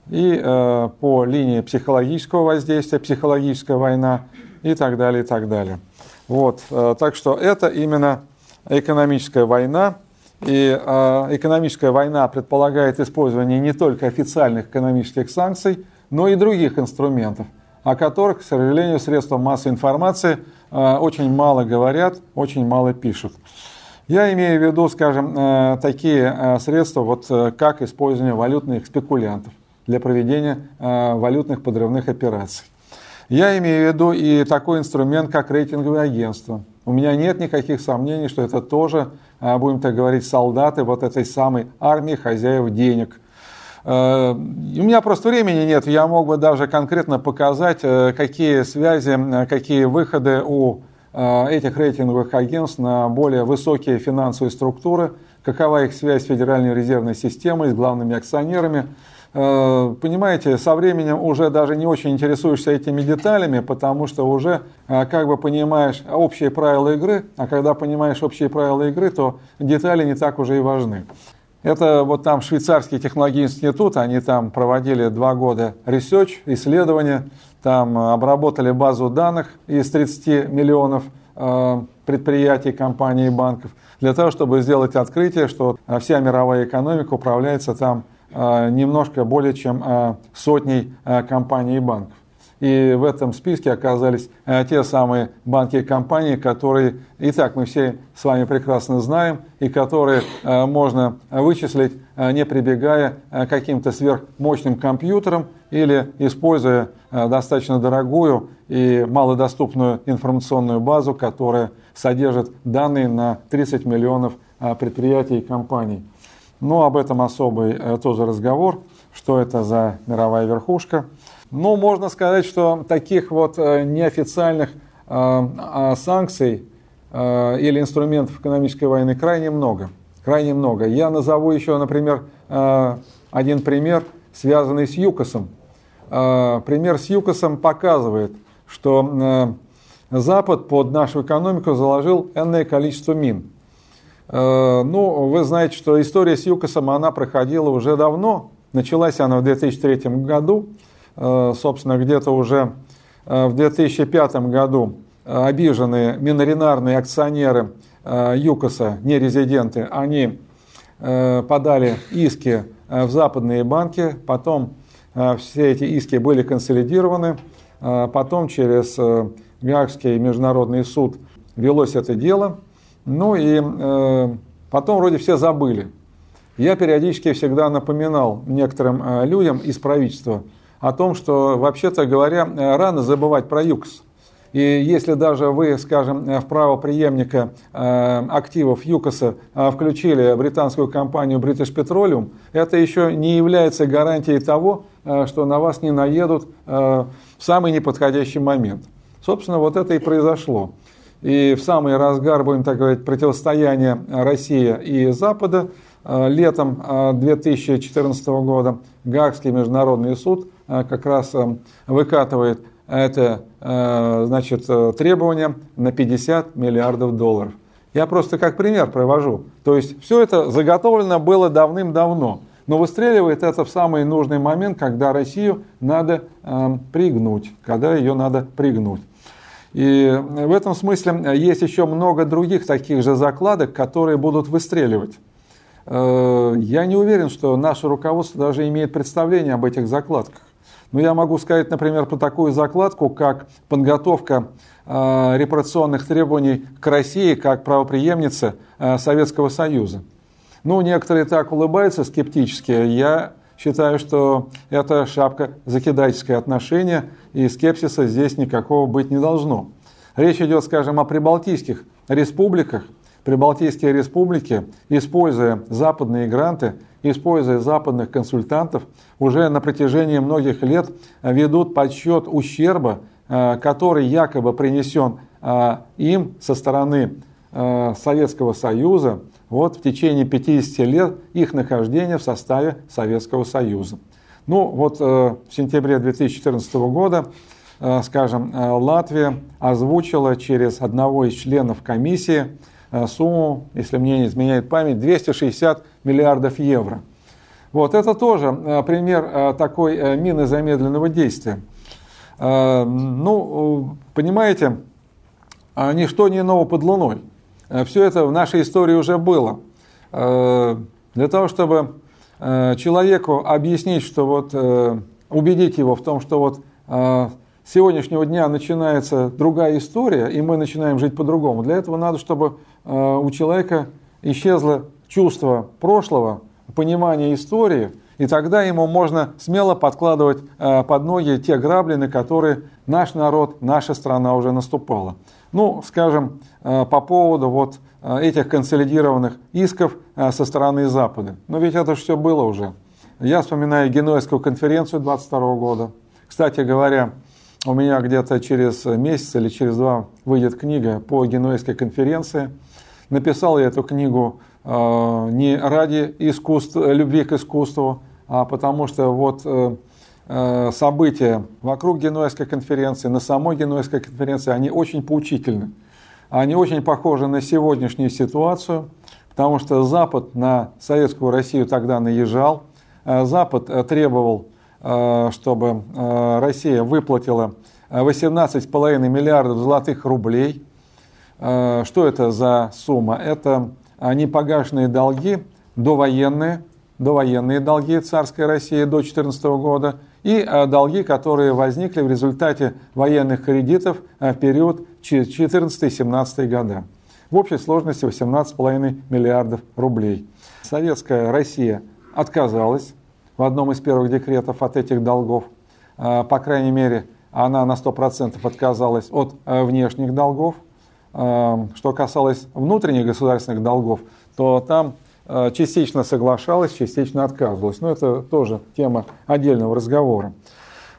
и э, по линии психологического воздействия, психологическая война и так далее, и так далее. Вот, так что это именно экономическая война, и экономическая война предполагает использование не только официальных экономических санкций, но и других инструментов – о которых, к сожалению, средства массовой информации э, очень мало говорят, очень мало пишут. Я имею в виду, скажем, э, такие э, средства, вот как использование валютных спекулянтов для проведения валютных подрывных операций. Я имею в виду и такой инструмент, как рейтинговое агентство. У меня нет никаких сомнений, что это тоже, будем так говорить, солдаты вот этой самой армии хозяев денег – у меня просто времени нет, я мог бы даже конкретно показать, э, какие связи, э, какие выходы у этих рейтинговых агентств на более высокие финансовые структуры, какова их связь с Федеральной резервной системой, с главными акционерами. Понимаете, со временем уже даже не очень интересуешься этими деталями, потому что уже как бы понимаешь общие правила игры, а когда понимаешь общие правила игры, то детали не так уже и важны. Это вот там швейцарский технологический институт, они там проводили два года research, исследования, там обработали базу данных из 30 миллионов э, предприятий, компаний и банков, для того, чтобы сделать открытие, что вся мировая экономика управляется там э, немножко более чем э, сотней компаний и банков. И в этом списке оказались э, те самые банки и компании, которые и так мы все с вами прекрасно знаем, и которые э, можно вычислить, э, не прибегая к каким-то сверхмощным компьютерам или используя достаточно дорогую и малодоступную информационную базу, которая содержит данные на 30 миллионов предприятий и компаний. Но об этом особый тоже разговор, что это за мировая верхушка – ну, можно сказать, что таких вот э, неофициальных э, а, санкций э, или инструментов экономической войны крайне много. Крайне много. Я назову еще, например, один пример, связанный с ЮКОСом. Пример с ЮКОСом показывает, что Запад под нашу экономику заложил энное количество мин. Ну, вы знаете, что история с ЮКОСом, она проходила уже давно. Началась она в 2003 году. Э, собственно, где-то уже э, в 2005 году э, обиженные миноринарные акционеры ЮКОСа, не резиденты, они подали иски в западные банки, потом все эти иски были консолидированы, потом через Гаагский международный суд велось это дело, ну и потом вроде все забыли. Я периодически всегда напоминал некоторым людям из правительства – о том, что, вообще-то говоря, э, рано забывать про ЮКС. И если даже вы, скажем, в право преемника э, активов ЮКОСа э, включили британскую компанию British Petroleum, это еще не является гарантией того, что на вас не наедут в самый неподходящий момент. Собственно, вот это и произошло. И в самый разгар, будем так говорить, противостояния России и Запада летом 2014 года Гаагский международный суд Э, как раз э, выкатывает это э, значит, требование на 50 миллиардов долларов. Я просто как пример привожу. То есть все это заготовлено было давным-давно. Но выстреливает это в самый нужный момент, когда Россию надо э, пригнуть, когда ее надо пригнуть. И в этом смысле есть еще много других таких же закладок, которые будут выстреливать. я не уверен, что наше руководство даже имеет представление об этих закладках. Но я могу сказать, например, про такую закладку, как подготовка репарационных требований к России как правоприемнице Советского Союза. Ну, некоторые так улыбаются скептически. Я считаю, что это шапка закидательское отношение, и скепсиса здесь никакого быть не должно. Речь идет, скажем, о прибалтийских республиках. Прибалтийские республики, используя западные гранты, используя западных консультантов, уже на протяжении многих лет ведут подсчет ущерба, э, который якобы принесен э, им со стороны э, Советского Союза вот в течение 50 лет их нахождения в составе Советского Союза. Ну вот в сентябре 2014 года скажем, Латвия озвучила через одного из членов комиссии сумму, если мне не изменяет память, 260 миллиардов евро. Вот это тоже пример такой мины замедленного действия. Ну, понимаете, ничто не ново под луной. Все это в нашей истории уже было. Для того, чтобы человеку объяснить, что вот убедить его в том, что вот с сегодняшнего дня начинается другая история, и мы начинаем жить по-другому. Для этого надо, чтобы э, у человека исчезло чувство прошлого, понимание истории, и тогда ему можно смело подкладывать э, под ноги те грабли, на которые наш народ, наша страна уже наступала. Ну, скажем, э, по поводу вот этих консолидированных исков со стороны Запада. Но ведь это все было уже. Я вспоминаю Генуэзскую конференцию 22 года. Кстати говоря, у меня где-то через месяц или через два выйдет книга по Генуэзской конференции. Написал я эту книгу э, не ради искусства, любви к искусству, а потому что вот э, э, события вокруг Генуэзской конференции, на самой Генуэзской конференции, они очень поучительны. Они очень похожи на сегодняшнюю ситуацию, потому что Запад на Советскую Россию тогда наезжал, Запад требовал Э, чтобы э, Россия выплатила 18,5 миллиардов золотых рублей. Э, что это за сумма? Это непогашенные долги, довоенные, довоенные долги царской России до 2014 года и долги, которые возникли в результате военных кредитов в период 2014-2017 года. В общей сложности 18,5 миллиардов рублей. Советская Россия отказалась в одном из первых декретов от этих долгов. А, по крайней мере, она на 100% отказалась от э, внешних долгов. А, что касалось внутренних государственных долгов, то там э, частично соглашалась, частично отказывалась. Но это тоже тема отдельного разговора.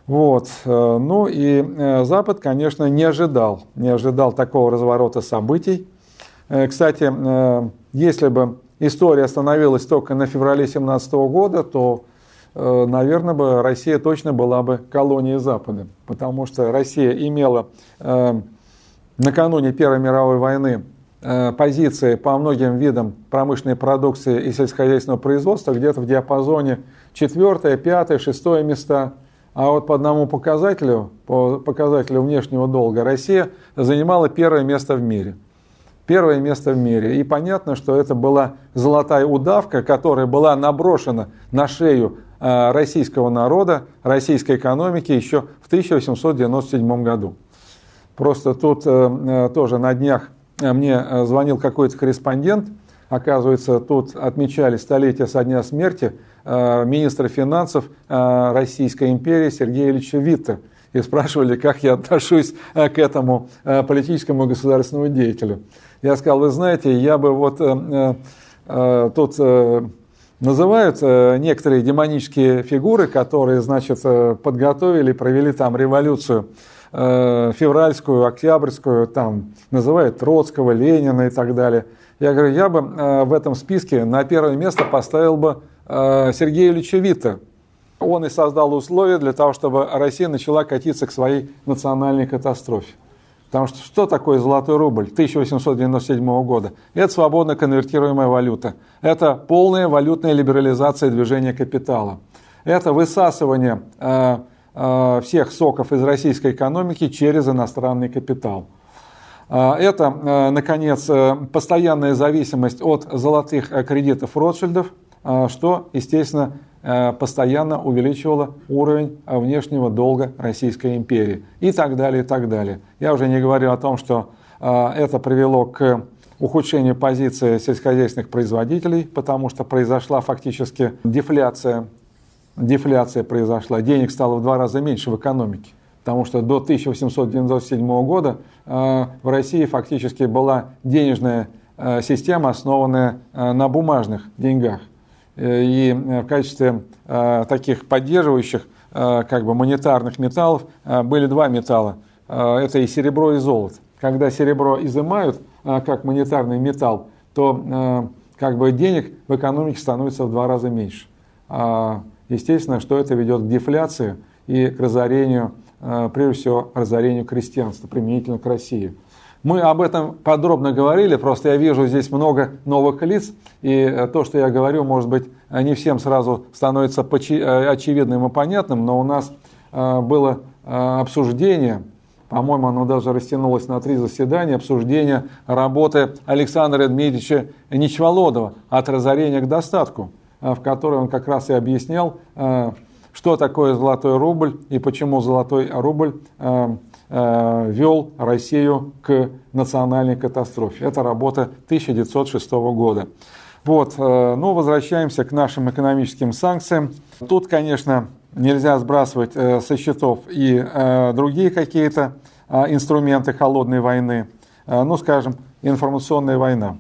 Вот. Э, ну и Запад, конечно, не ожидал, не ожидал такого разворота событий. Кстати, если бы история остановилась только на феврале 2017 года, то Э, наверное, бы Россия точно была бы колонией Запада, потому что Россия имела э, накануне Первой мировой войны э, позиции по многим видам промышленной продукции и сельскохозяйственного производства где-то в диапазоне 4, 5, 6 места. А вот по одному показателю, по показателю внешнего долга, Россия занимала первое место в мире. Первое место в мире. И понятно, что это была золотая удавка, которая была наброшена на шею Э, российского народа, российской экономики еще в 1897 году. Просто тут э, э, тоже на днях мне звонил какой-то корреспондент, оказывается, тут отмечали столетие со дня смерти министра финансов Российской империи Сергея Ильича Витта. И спрашивали, как я отношусь к этому политическому государственному деятелю. Я сказал, вы знаете, я бы вот тут называют э, некоторые демонические фигуры, которые, значит, э, подготовили, провели там революцию э, февральскую, октябрьскую, там называют Троцкого, Ленина и так далее. Я говорю, я бы в этом списке на первое место поставил бы Сергея Ильича Вита. Он и создал условия для того, чтобы Россия начала катиться к своей национальной катастрофе. Потому что что такое золотой рубль 1897 года? Это свободно конвертируемая валюта. Это полная валютная либерализация движения капитала. Это высасывание э, э, всех соков из российской экономики через иностранный капитал. Это, наконец, постоянная зависимость от золотых кредитов Ротшильдов, что, естественно, постоянно увеличивало уровень внешнего долга Российской империи и так далее, и так далее. Я уже не говорю о том, что это привело к ухудшению позиции сельскохозяйственных производителей, потому что произошла фактически дефляция. Дефляция произошла, денег стало в два раза меньше в экономике. Потому что до 1897 года э, в России фактически была денежная э, система, основанная э, на бумажных деньгах. И в качестве таких поддерживающих как бы монетарных металлов были два металла. Это и серебро, и золото. Когда серебро изымают, а, как монетарный металл, то а, как бы денег в экономике становится в два раза меньше. Естественно, что это ведет к дефляции и к разорению, прежде всего, разорению крестьянства, применительно к России. Мы об этом подробно говорили, просто я вижу здесь много новых лиц, и то, что я говорю, может быть, не всем сразу становится очевидным и понятным, но у нас было обсуждение по-моему, оно даже растянулось на три заседания обсуждения работы Александра Дмитриевича Ничволодова «От разорения к достатку», э, в которой он как раз и объяснял, э, что такое золотой рубль и почему золотой рубль э, вел Россию к национальной катастрофе. Это работа 1906 года. Вот, ну, возвращаемся к нашим экономическим санкциям. Тут, конечно, нельзя сбрасывать э, со счетов и э, другие какие-то э, инструменты холодной войны, ну, скажем, информационная война.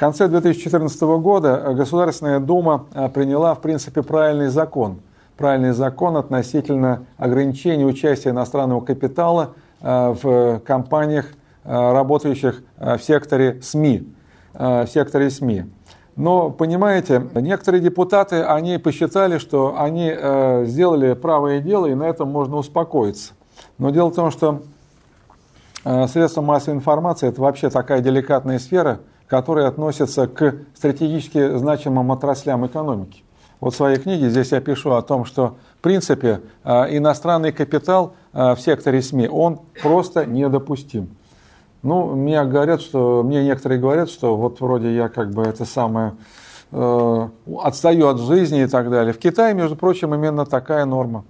В конце 2014 года Государственная Дума приняла, в принципе, правильный закон. Правильный закон относительно ограничения участия иностранного капитала в компаниях, работающих в секторе СМИ. В секторе СМИ. Но, понимаете, некоторые депутаты, они посчитали, что они э, сделали правое дело, и на этом можно успокоиться. Но дело в том, что э, средства массовой информации – это вообще такая деликатная сфера, которая относится к стратегически значимым отраслям экономики. Вот в своей книге здесь я пишу о том, что в принципе э, иностранный капитал э, в секторе СМИ, он просто недопустим. Ну, мне говорят, что мне некоторые говорят, что вот вроде я как бы это самое э, отстаю от жизни и так далее. В Китае, между прочим, именно такая норма.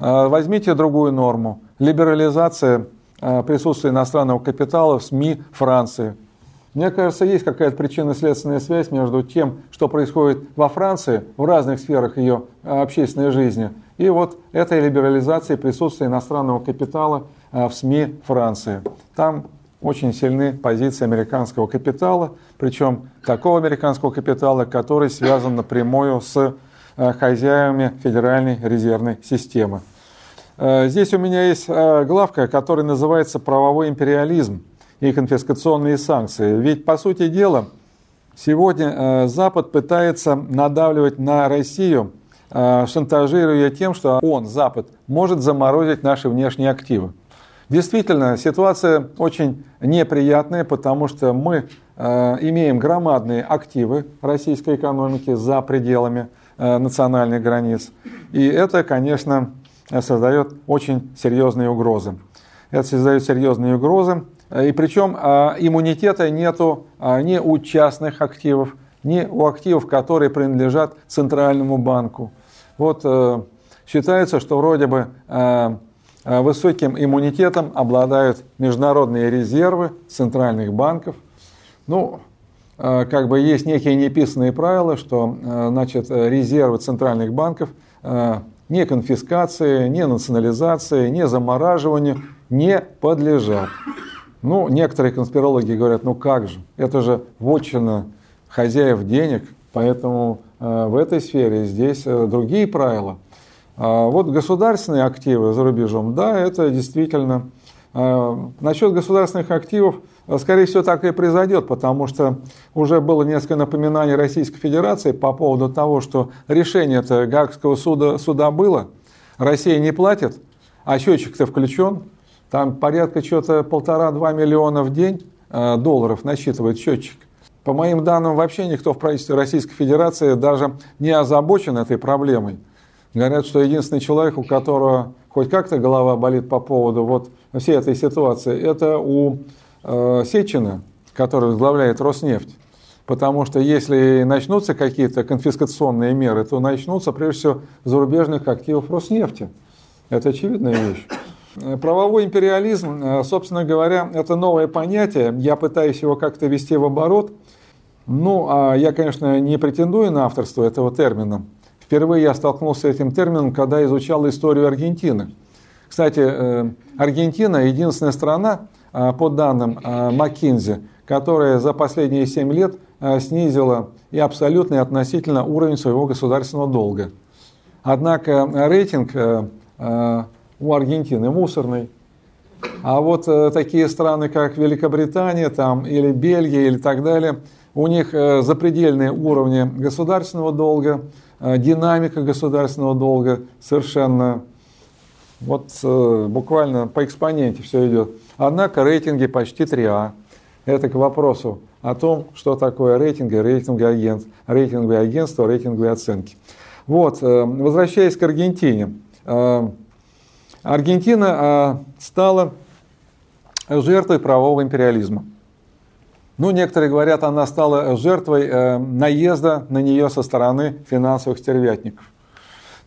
Э, возьмите другую норму. Либерализация э, присутствия иностранного капитала в СМИ Франции. Мне кажется, есть какая-то причинно-следственная связь между тем, что происходит во Франции в разных сферах ее э, общественной жизни, и вот этой либерализацией присутствия иностранного капитала э, в СМИ Франции. Там очень сильны позиции американского капитала, причем такого американского капитала, который связан напрямую с э, хозяевами Федеральной резервной системы. Здесь у меня есть главка, которая называется «Правовой империализм и конфискационные санкции». Ведь, по сути дела, сегодня Запад пытается надавливать на Россию, шантажируя тем, что он, Запад, может заморозить наши внешние активы. Действительно, ситуация очень неприятная, потому что мы э, имеем громадные активы российской экономики за пределами э, национальных границ. И это, конечно, создает очень серьезные угрозы. Это создает серьезные угрозы. И причем э, иммунитета нету э, ни у частных активов, ни у активов, которые принадлежат Центральному банку. Вот э, считается, что вроде бы э, Э, высоким иммунитетом обладают международные резервы центральных банков. Ну, э, как бы есть некие неписанные правила, что э, значит, резервы центральных банков ни конфискации, ни национализации, ни замораживанию не подлежат. Ну, некоторые конспирологи говорят, ну как же, это же вотчина хозяев денег, поэтому в этой сфере здесь другие правила. А вот государственные активы за рубежом, да, это действительно... А, насчет государственных активов, скорее всего, так и произойдет, потому что уже было несколько напоминаний Российской Федерации по поводу того, что решение-то Гаагского суда, суда было, Россия не платит, а счетчик-то включен, там порядка что-то полтора-два миллиона в день а, долларов насчитывает счетчик. По моим данным, вообще никто в правительстве Российской Федерации даже не озабочен этой проблемой. Говорят, что единственный человек, у которого хоть как-то голова болит по поводу вот всей этой ситуации, это у э, Сечина, который возглавляет Роснефть. Потому что если начнутся какие-то конфискационные меры, то начнутся прежде всего зарубежных активов Роснефти. Это очевидная вещь. Э, правовой империализм, э, собственно говоря, это новое понятие. Я пытаюсь его как-то вести в оборот. Ну, а я, конечно, не претендую на авторство этого термина. Впервые я столкнулся с этим термином, когда изучал историю Аргентины. Кстати, э, Аргентина единственная страна, по данным Маккинзи, которая за последние 7 лет снизила и абсолютно и относительно уровень своего государственного долга. Однако рейтинг у Аргентины мусорный. А вот такие страны, как Великобритания там, или Бельгия или так далее, у них запредельные уровни государственного долга, динамика государственного долга совершенно вот буквально по экспоненте все идет. Однако рейтинги почти 3А. Это к вопросу о том, что такое рейтинг и рейтинговый агент, рейтинговые агентства, рейтинговые оценки. Вот, э, возвращаясь к Аргентине. Э, Аргентина э, стала жертвой правового империализма. Ну, некоторые говорят, она стала жертвой наезда на нее со стороны финансовых стервятников.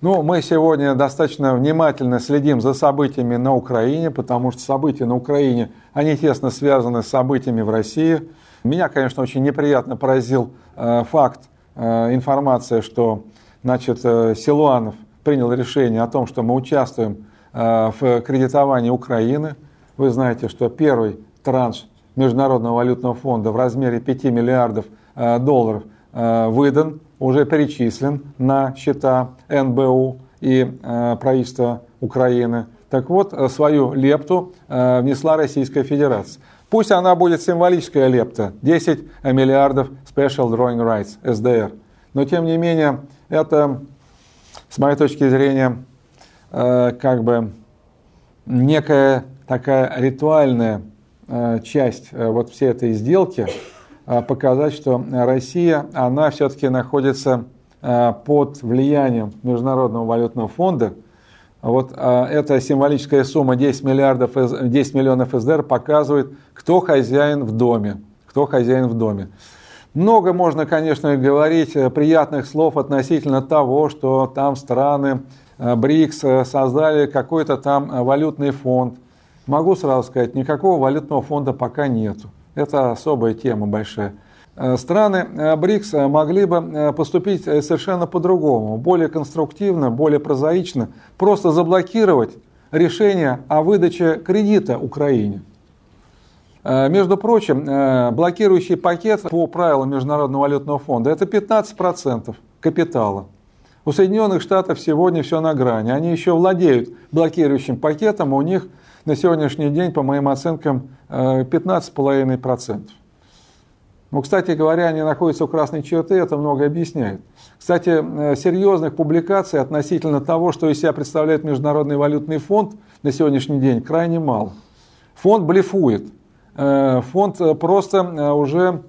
Ну, мы сегодня достаточно внимательно следим за событиями на Украине, потому что события на Украине, они тесно связаны с событиями в России – меня, конечно, очень неприятно поразил э, факт, э, информация, что значит, э, Силуанов принял решение о том, что мы участвуем э, в кредитовании Украины. Вы знаете, что первый транш Международного валютного фонда в размере 5 миллиардов э, долларов э, выдан, уже перечислен на счета НБУ и э, правительства Украины. Так вот, э, свою лепту э, внесла Российская Федерация. Пусть она будет символическая лепта, 10 миллиардов Special Drawing Rights, SDR. Но тем не менее, это, с моей точки зрения, э, как бы некая такая ритуальная э, часть э, вот всей этой сделки, показать, что Россия, она все-таки находится под влиянием Международного валютного фонда, вот эта символическая сумма 10, миллиардов, 10 миллионов СДР показывает, кто хозяин в доме. Кто хозяин в доме. Много можно, конечно, говорить приятных слов относительно того, что там страны БРИКС э, создали какой-то там валютный фонд. Могу сразу сказать, никакого валютного фонда пока нету. Это особая тема большая. Э, страны э, БРИКС э, могли бы поступить совершенно по-другому, более конструктивно, более прозаично, просто заблокировать решение о выдаче кредита Украине. Между прочим, блокирующий пакет по правилам Международного валютного фонда – это 15% капитала. У Соединенных Штатов сегодня все на грани. Они еще владеют блокирующим пакетом, у них на сегодняшний день, по моим оценкам, 15,5%. Ну, кстати говоря, они находятся у красной черты, это много объясняет. Кстати, э, серьезных публикаций относительно того, что из себя представляет Международный валютный фонд на сегодняшний день, крайне мало. Фонд блефует. Э, фонд э, просто уже,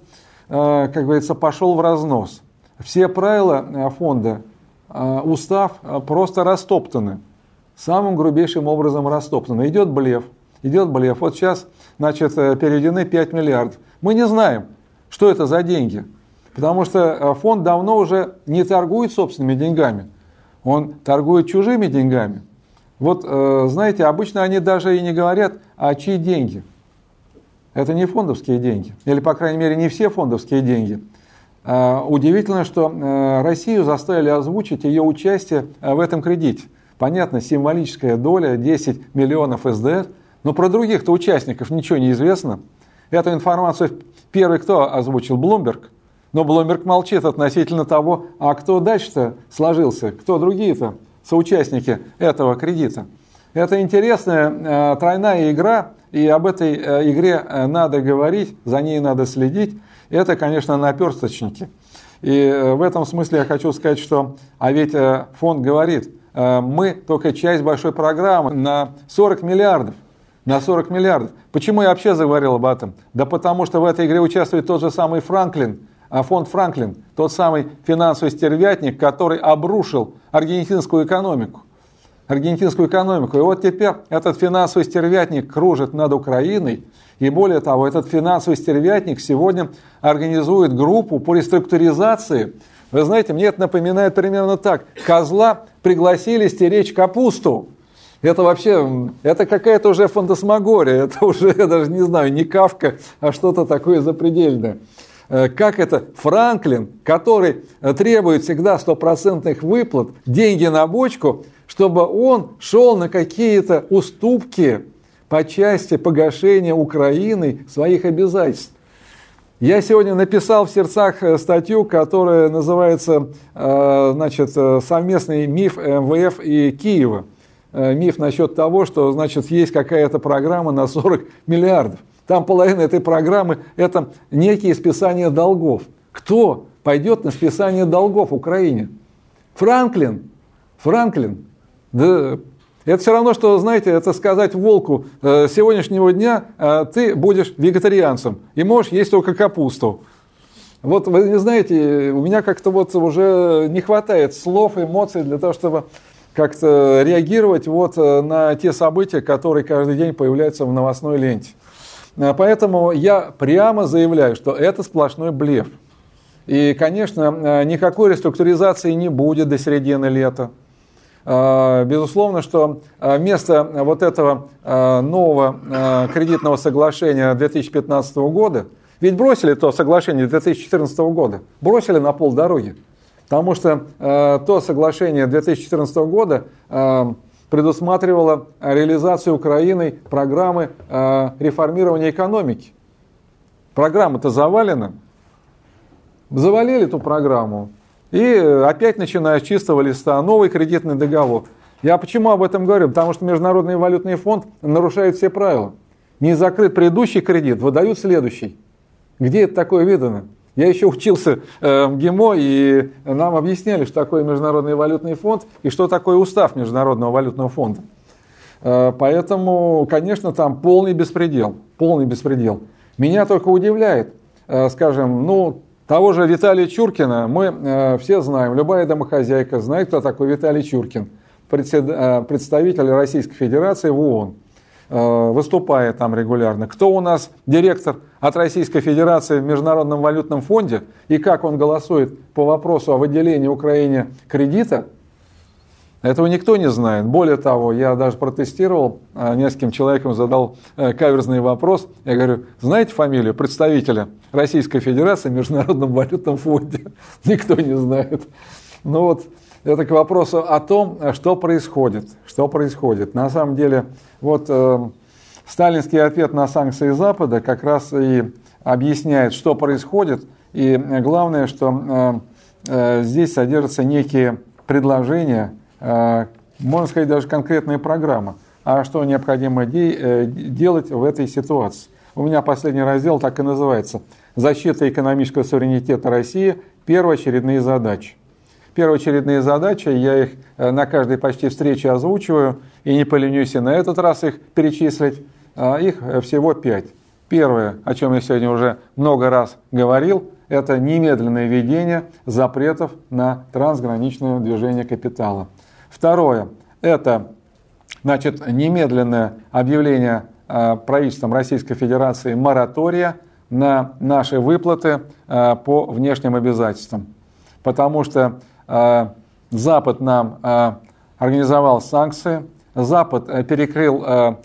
как говорится, пошел в разнос. Все правила фонда, устав просто растоптаны. Самым грубейшим образом растоптаны. Идет блеф. Идет блеф. Вот сейчас, значит, переведены 5 миллиардов. Мы не знаем, что это за деньги? Потому что э, фонд давно уже не торгует собственными деньгами, он торгует чужими деньгами. Вот, э, знаете, обычно они даже и не говорят, а чьи деньги. Это не фондовские деньги, или, по крайней мере, не все фондовские деньги. Э, удивительно, что Россию заставили озвучить ее участие в этом кредите. Понятно, символическая доля 10 миллионов СДР, но про других-то участников ничего не известно. Эту информацию первый кто озвучил? Блумберг. Но Блумберг молчит относительно того, а кто дальше-то сложился, кто другие-то соучастники этого кредита. Это интересная э, тройная игра, и об этой э, игре э, надо говорить, за ней надо следить. Это, конечно, наперсточники. И э, в этом смысле я хочу сказать, что, а ведь э, фонд говорит, э, мы только часть большой программы на 40 миллиардов на 40 миллиардов. Почему я вообще заговорил об этом? Да потому что в этой игре участвует тот же самый Франклин, фонд Франклин, тот самый финансовый стервятник, который обрушил аргентинскую экономику. Аргентинскую экономику. И вот теперь этот финансовый стервятник кружит над Украиной. И более того, этот финансовый стервятник сегодня организует группу по реструктуризации. Вы знаете, мне это напоминает примерно так. Козла пригласили стеречь капусту. Это вообще, это какая-то уже фантасмагория, это уже, я даже не знаю, не Кавка, а что-то такое запредельное. Э, как это Франклин, который требует всегда стопроцентных выплат, деньги на бочку, чтобы он шел на какие-то уступки по части погашения Украины своих обязательств. Я сегодня написал в сердцах э, статью, которая называется э, значит, «Совместный миф МВФ и Киева». Миф насчет того, что значит, есть какая-то программа на 40 миллиардов. Там половина этой программы – это некие списания долгов. Кто пойдет на списание долгов Украине? Франклин. Франклин. Да, это все равно, что, знаете, это сказать волку, э, сегодняшнего дня э, ты будешь вегетарианцем и можешь есть только капусту. Вот вы не знаете, у меня как-то вот уже не хватает слов, эмоций для того, чтобы как-то реагировать вот э, на те события, которые каждый день появляются в новостной ленте. Э, поэтому я прямо заявляю, что это сплошной блеф. И, конечно, никакой реструктуризации не будет до середины лета. Э, безусловно, что вместо вот этого нового кредитного соглашения 2015 года, ведь бросили то соглашение 2014 года, бросили на полдороги. Потому что то соглашение 2014 года предусматривала реализацию Украиной программы реформирования экономики. Программа-то завалена. Завалили эту программу. И опять начиная с чистого листа новый кредитный договор. Я почему об этом говорю? Потому что Международный валютный фонд нарушает все правила. Не закрыт предыдущий кредит, выдают следующий. Где это такое видано? Я еще учился э, в ГИМО, и нам объясняли, что такое Международный валютный фонд и что такое устав Международного валютного фонда. Э, поэтому, конечно, там полный беспредел. Полный беспредел. Меня только удивляет, э, скажем, ну, того же Виталия Чуркина мы все знаем, любая домохозяйка знает, кто такой Виталий Чуркин, представитель Российской Федерации в ООН. Э, выступая там регулярно. Кто у нас директор от Российской Федерации в Международном валютном фонде и как он голосует по вопросу о выделении Украине кредита, этого никто не знает. Более того, я даже протестировал, э, нескольким человекам задал э, каверзный вопрос. Я говорю, знаете фамилию представителя Российской Федерации в Международном валютном фонде? (laughs) Никто не знает. Ну вот, это к вопросу о том, что происходит. Что происходит. На самом деле, вот э, сталинский ответ на санкции Запада как раз и объясняет, что происходит. И главное, что э, э, здесь содержатся некие предложения, э, можно сказать, даже конкретная программа. А что необходимо де- э, делать в этой ситуации? У меня последний раздел так и называется. Защита экономического суверенитета России. Первоочередные задачи первоочередные задачи, я их э, на каждой почти встрече озвучиваю, и не поленюсь и на этот раз их перечислить. А, их э, всего пять. Первое, о чем я сегодня уже много раз говорил, это немедленное введение запретов на трансграничное движение капитала. Второе, это значит, немедленное объявление э, правительством Российской Федерации моратория на наши выплаты по внешним обязательствам. Потому что Э, Запад нам организовал санкции, Запад э, перекрыл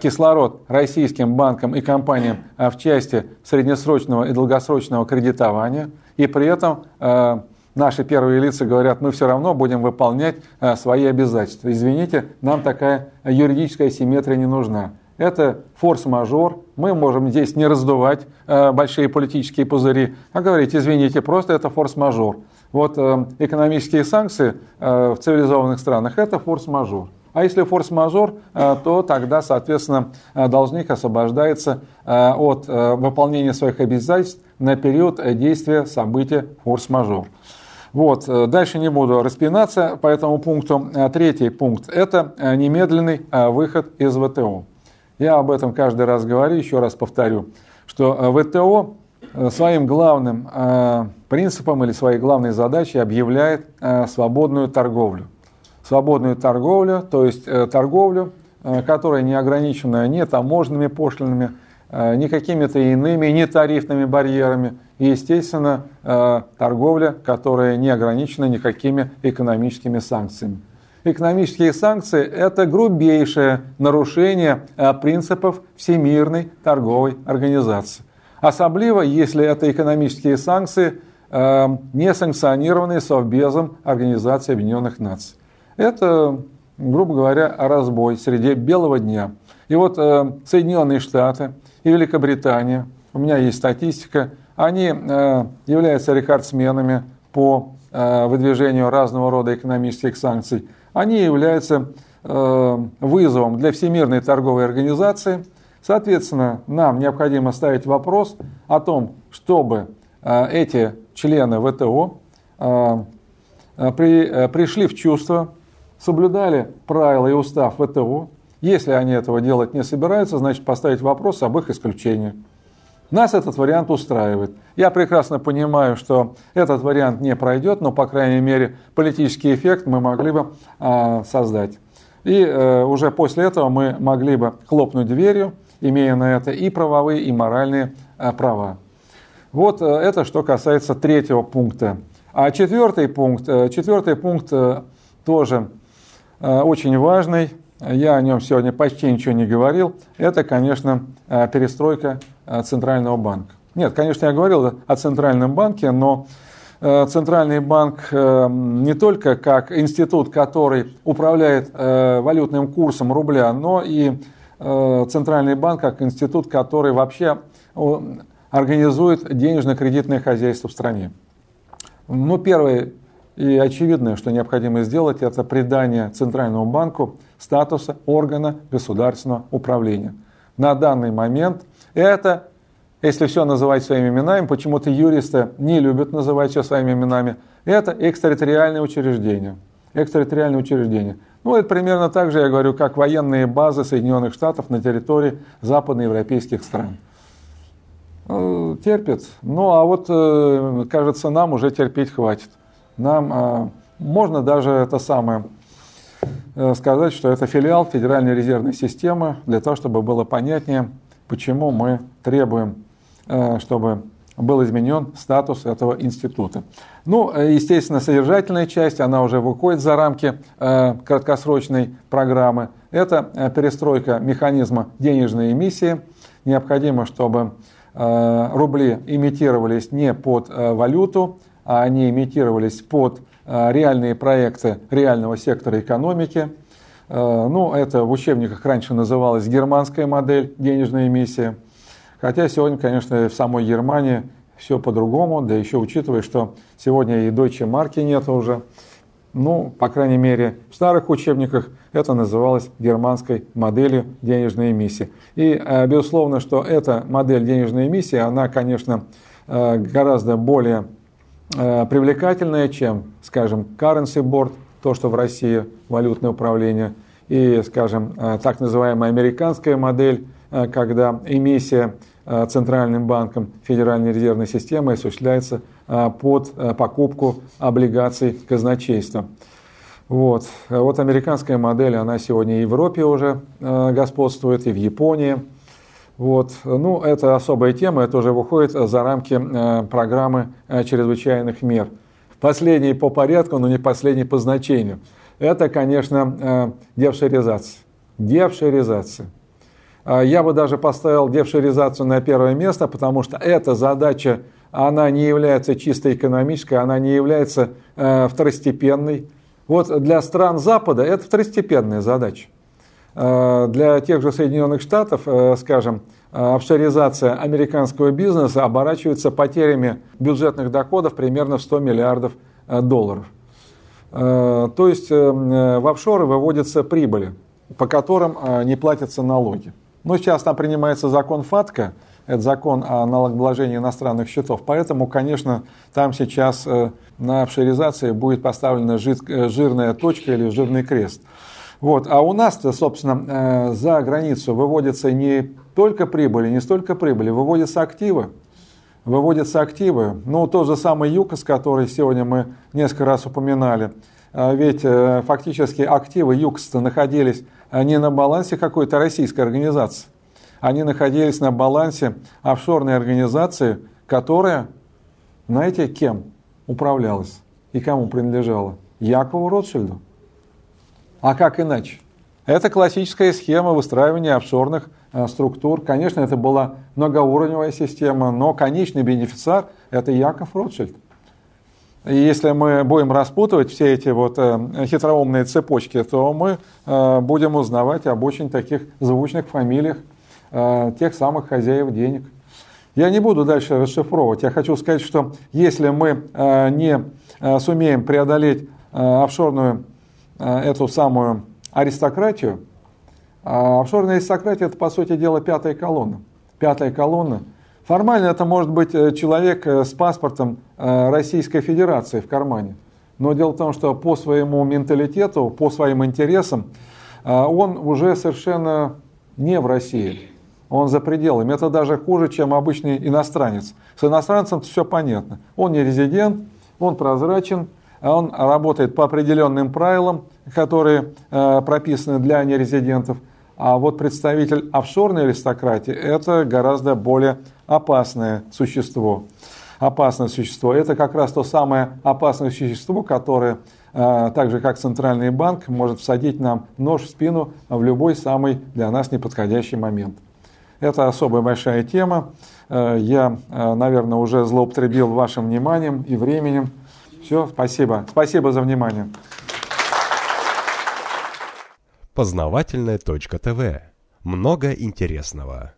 кислород российским банкам и компаниям в части среднесрочного и долгосрочного кредитования, и при этом наши первые лица говорят, мы все равно будем выполнять свои обязательства. Извините, нам такая юридическая симметрия не нужна. Это форс-мажор. Мы можем здесь не раздувать большие политические пузыри, а говорить, извините, просто это форс-мажор. Вот э, экономические санкции э, в цивилизованных странах – это форс-мажор. А если форс-мажор, э, то тогда, соответственно, должник освобождается от выполнения своих обязательств на период действия события форс-мажор. Вот. Дальше не буду распинаться по этому пункту. Третий пункт – это немедленный выход из ВТО. Я об этом каждый раз говорю, еще раз повторю, что ВТО Э, своим главным э, принципом или своей главной задачей объявляет э, свободную торговлю. свободную торговлю, то есть торговлю, которая не ограничена ни таможенными пошлинами, ни какими-то иными, ни тарифными барьерами, и, естественно, торговля, которая не ограничена никакими экономическими санкциями экономические санкции – это грубейшее нарушение э, принципов Всемирной торговой организации. Особливо, если это экономические санкции, э, не санкционированные Совбезом Организации Объединенных Наций. Это, грубо говоря, разбой среди белого дня. И вот э, Соединенные Штаты и Великобритания, у меня есть статистика, они являются рекордсменами по выдвижению разного рода экономических санкций они являются э, вызовом для Всемирной торговой организации. Соответственно, нам необходимо ставить вопрос о том, чтобы э, эти члены ВТО э, пришли в чувство, соблюдали правила и устав ВТО. Если они этого делать не собираются, значит поставить вопрос об их исключении. Нас этот вариант устраивает. Я прекрасно понимаю, что этот вариант не пройдет, но, по крайней мере, политический эффект мы могли бы э, создать. И э, уже после этого мы могли бы хлопнуть дверью, имея на это и правовые, и моральные э, права. Вот э, это что касается третьего пункта. А четвертый пункт, э, четвертый пункт э, тоже э, очень важный. Я о нем сегодня почти ничего не говорил. Это, конечно, э, перестройка Э, Центрального банка. Нет, конечно, я говорил о Центральном банке, но э, Центральный банк не только как институт, который управляет валютным курсом рубля, но и Центральный банк как институт, который вообще организует денежно-кредитное хозяйство в стране. Ну, первое и очевидное, что необходимо сделать, это придание Центральному банку статуса органа государственного управления. На данный момент – это, если все называть своими именами, почему-то юристы не любят называть все своими именами, это экстерриториальное учреждение. Экстерриториальное учреждение. Ну, это примерно так же, я говорю, как военные базы Соединенных Штатов на территории западноевропейских стран. Э, терпит. Ну, а вот, э, кажется, нам уже терпеть хватит. Нам а, можно даже это самое э, сказать, что это филиал Федеральной резервной системы, для того, чтобы было понятнее, почему мы требуем, э, чтобы был изменен статус этого института. Ну, э, естественно, содержательная часть, она уже выходит за рамки краткосрочной программы. Это перестройка механизма денежной эмиссии. Необходимо, чтобы рубли имитировались не под валюту, а они имитировались под реальные проекты реального сектора экономики – Э, ну, это в учебниках раньше называлась германская модель денежной эмиссии. Хотя сегодня, конечно, в самой Германии все по-другому, да еще учитывая, что сегодня и Deutsche марки нет уже. Ну, по крайней мере, в старых учебниках это называлось германской моделью денежной эмиссии. И, э, безусловно, что эта модель денежной эмиссии, она, конечно, э, гораздо более привлекательная, чем, скажем, currency board – то, что в России валютное управление, и, скажем, э, так называемая американская модель, э, когда эмиссия э, Центральным банком Федеральной резервной системы осуществляется под покупку облигаций казначейства. Вот. вот американская модель, она сегодня и в Европе уже господствует, и в Японии. Вот. Ну, это особая тема, это уже выходит за рамки программы чрезвычайных мер – Последний по порядку, но не последний по значению. Это, конечно, э, девшеризация. Девшеризация. А я бы даже поставил девшеризацию на первое место, потому что эта задача, она не является чисто экономической, она не является э, второстепенной. Вот для стран Запада это второстепенная задача. Э, для тех же Соединенных Штатов, скажем, Э, офшоризация американского бизнеса оборачивается потерями бюджетных доходов примерно в 100 миллиардов э, долларов. Э, то есть в офшоры выводятся прибыли, по которым не платятся налоги. Но сейчас там принимается закон ФАТКА, это закон о налогообложении иностранных счетов. Поэтому, конечно, там сейчас на офшоризации будет поставлена жирная точка или жирный крест. Вот. А у нас-то, собственно, за границу выводятся не только прибыли, не столько прибыли, выводятся активы. Выводятся активы. Ну, тот же самый ЮКОС, который сегодня мы несколько раз упоминали, ведь фактически активы ЮКСа находились не на балансе какой-то российской организации. Они находились на балансе офшорной организации, которая, знаете, кем управлялась и кому принадлежала? Якову Ротшильду. А как иначе? Это классическая схема выстраивания офшорных э, структур. Конечно, это была многоуровневая система, но конечный бенефициар – это Яков Ротшильд. И если мы будем распутывать все эти вот э, хитроумные цепочки, то мы э, будем узнавать об очень таких звучных фамилиях тех самых хозяев денег. Я не буду дальше расшифровывать. Я хочу сказать, что если мы не сумеем преодолеть офшорную эту самую аристократию. А офшорная аристократия – это, по сути дела, пятая колонна. Пятая колонна. Формально это может быть э, человек э, с паспортом э, Российской Федерации в кармане. Но дело в том, что по своему менталитету, по своим интересам, он уже совершенно не в России. Он за пределами. Это даже хуже, чем обычный иностранец. С иностранцем все понятно. Он не резидент, он прозрачен, он работает по определенным правилам, которые э, прописаны для нерезидентов. А вот представитель офшорной аристократии – это гораздо более опасное существо. Опасное существо. Это как раз то самое опасное существо, которое, э, так же как Центральный банк, может всадить нам нож в спину в любой самый для нас неподходящий момент. Это особая большая тема. Э, я, наверное, уже злоупотребил вашим вниманием и временем. Все, спасибо. Спасибо за внимание. Познавательная точка ТВ. Много интересного.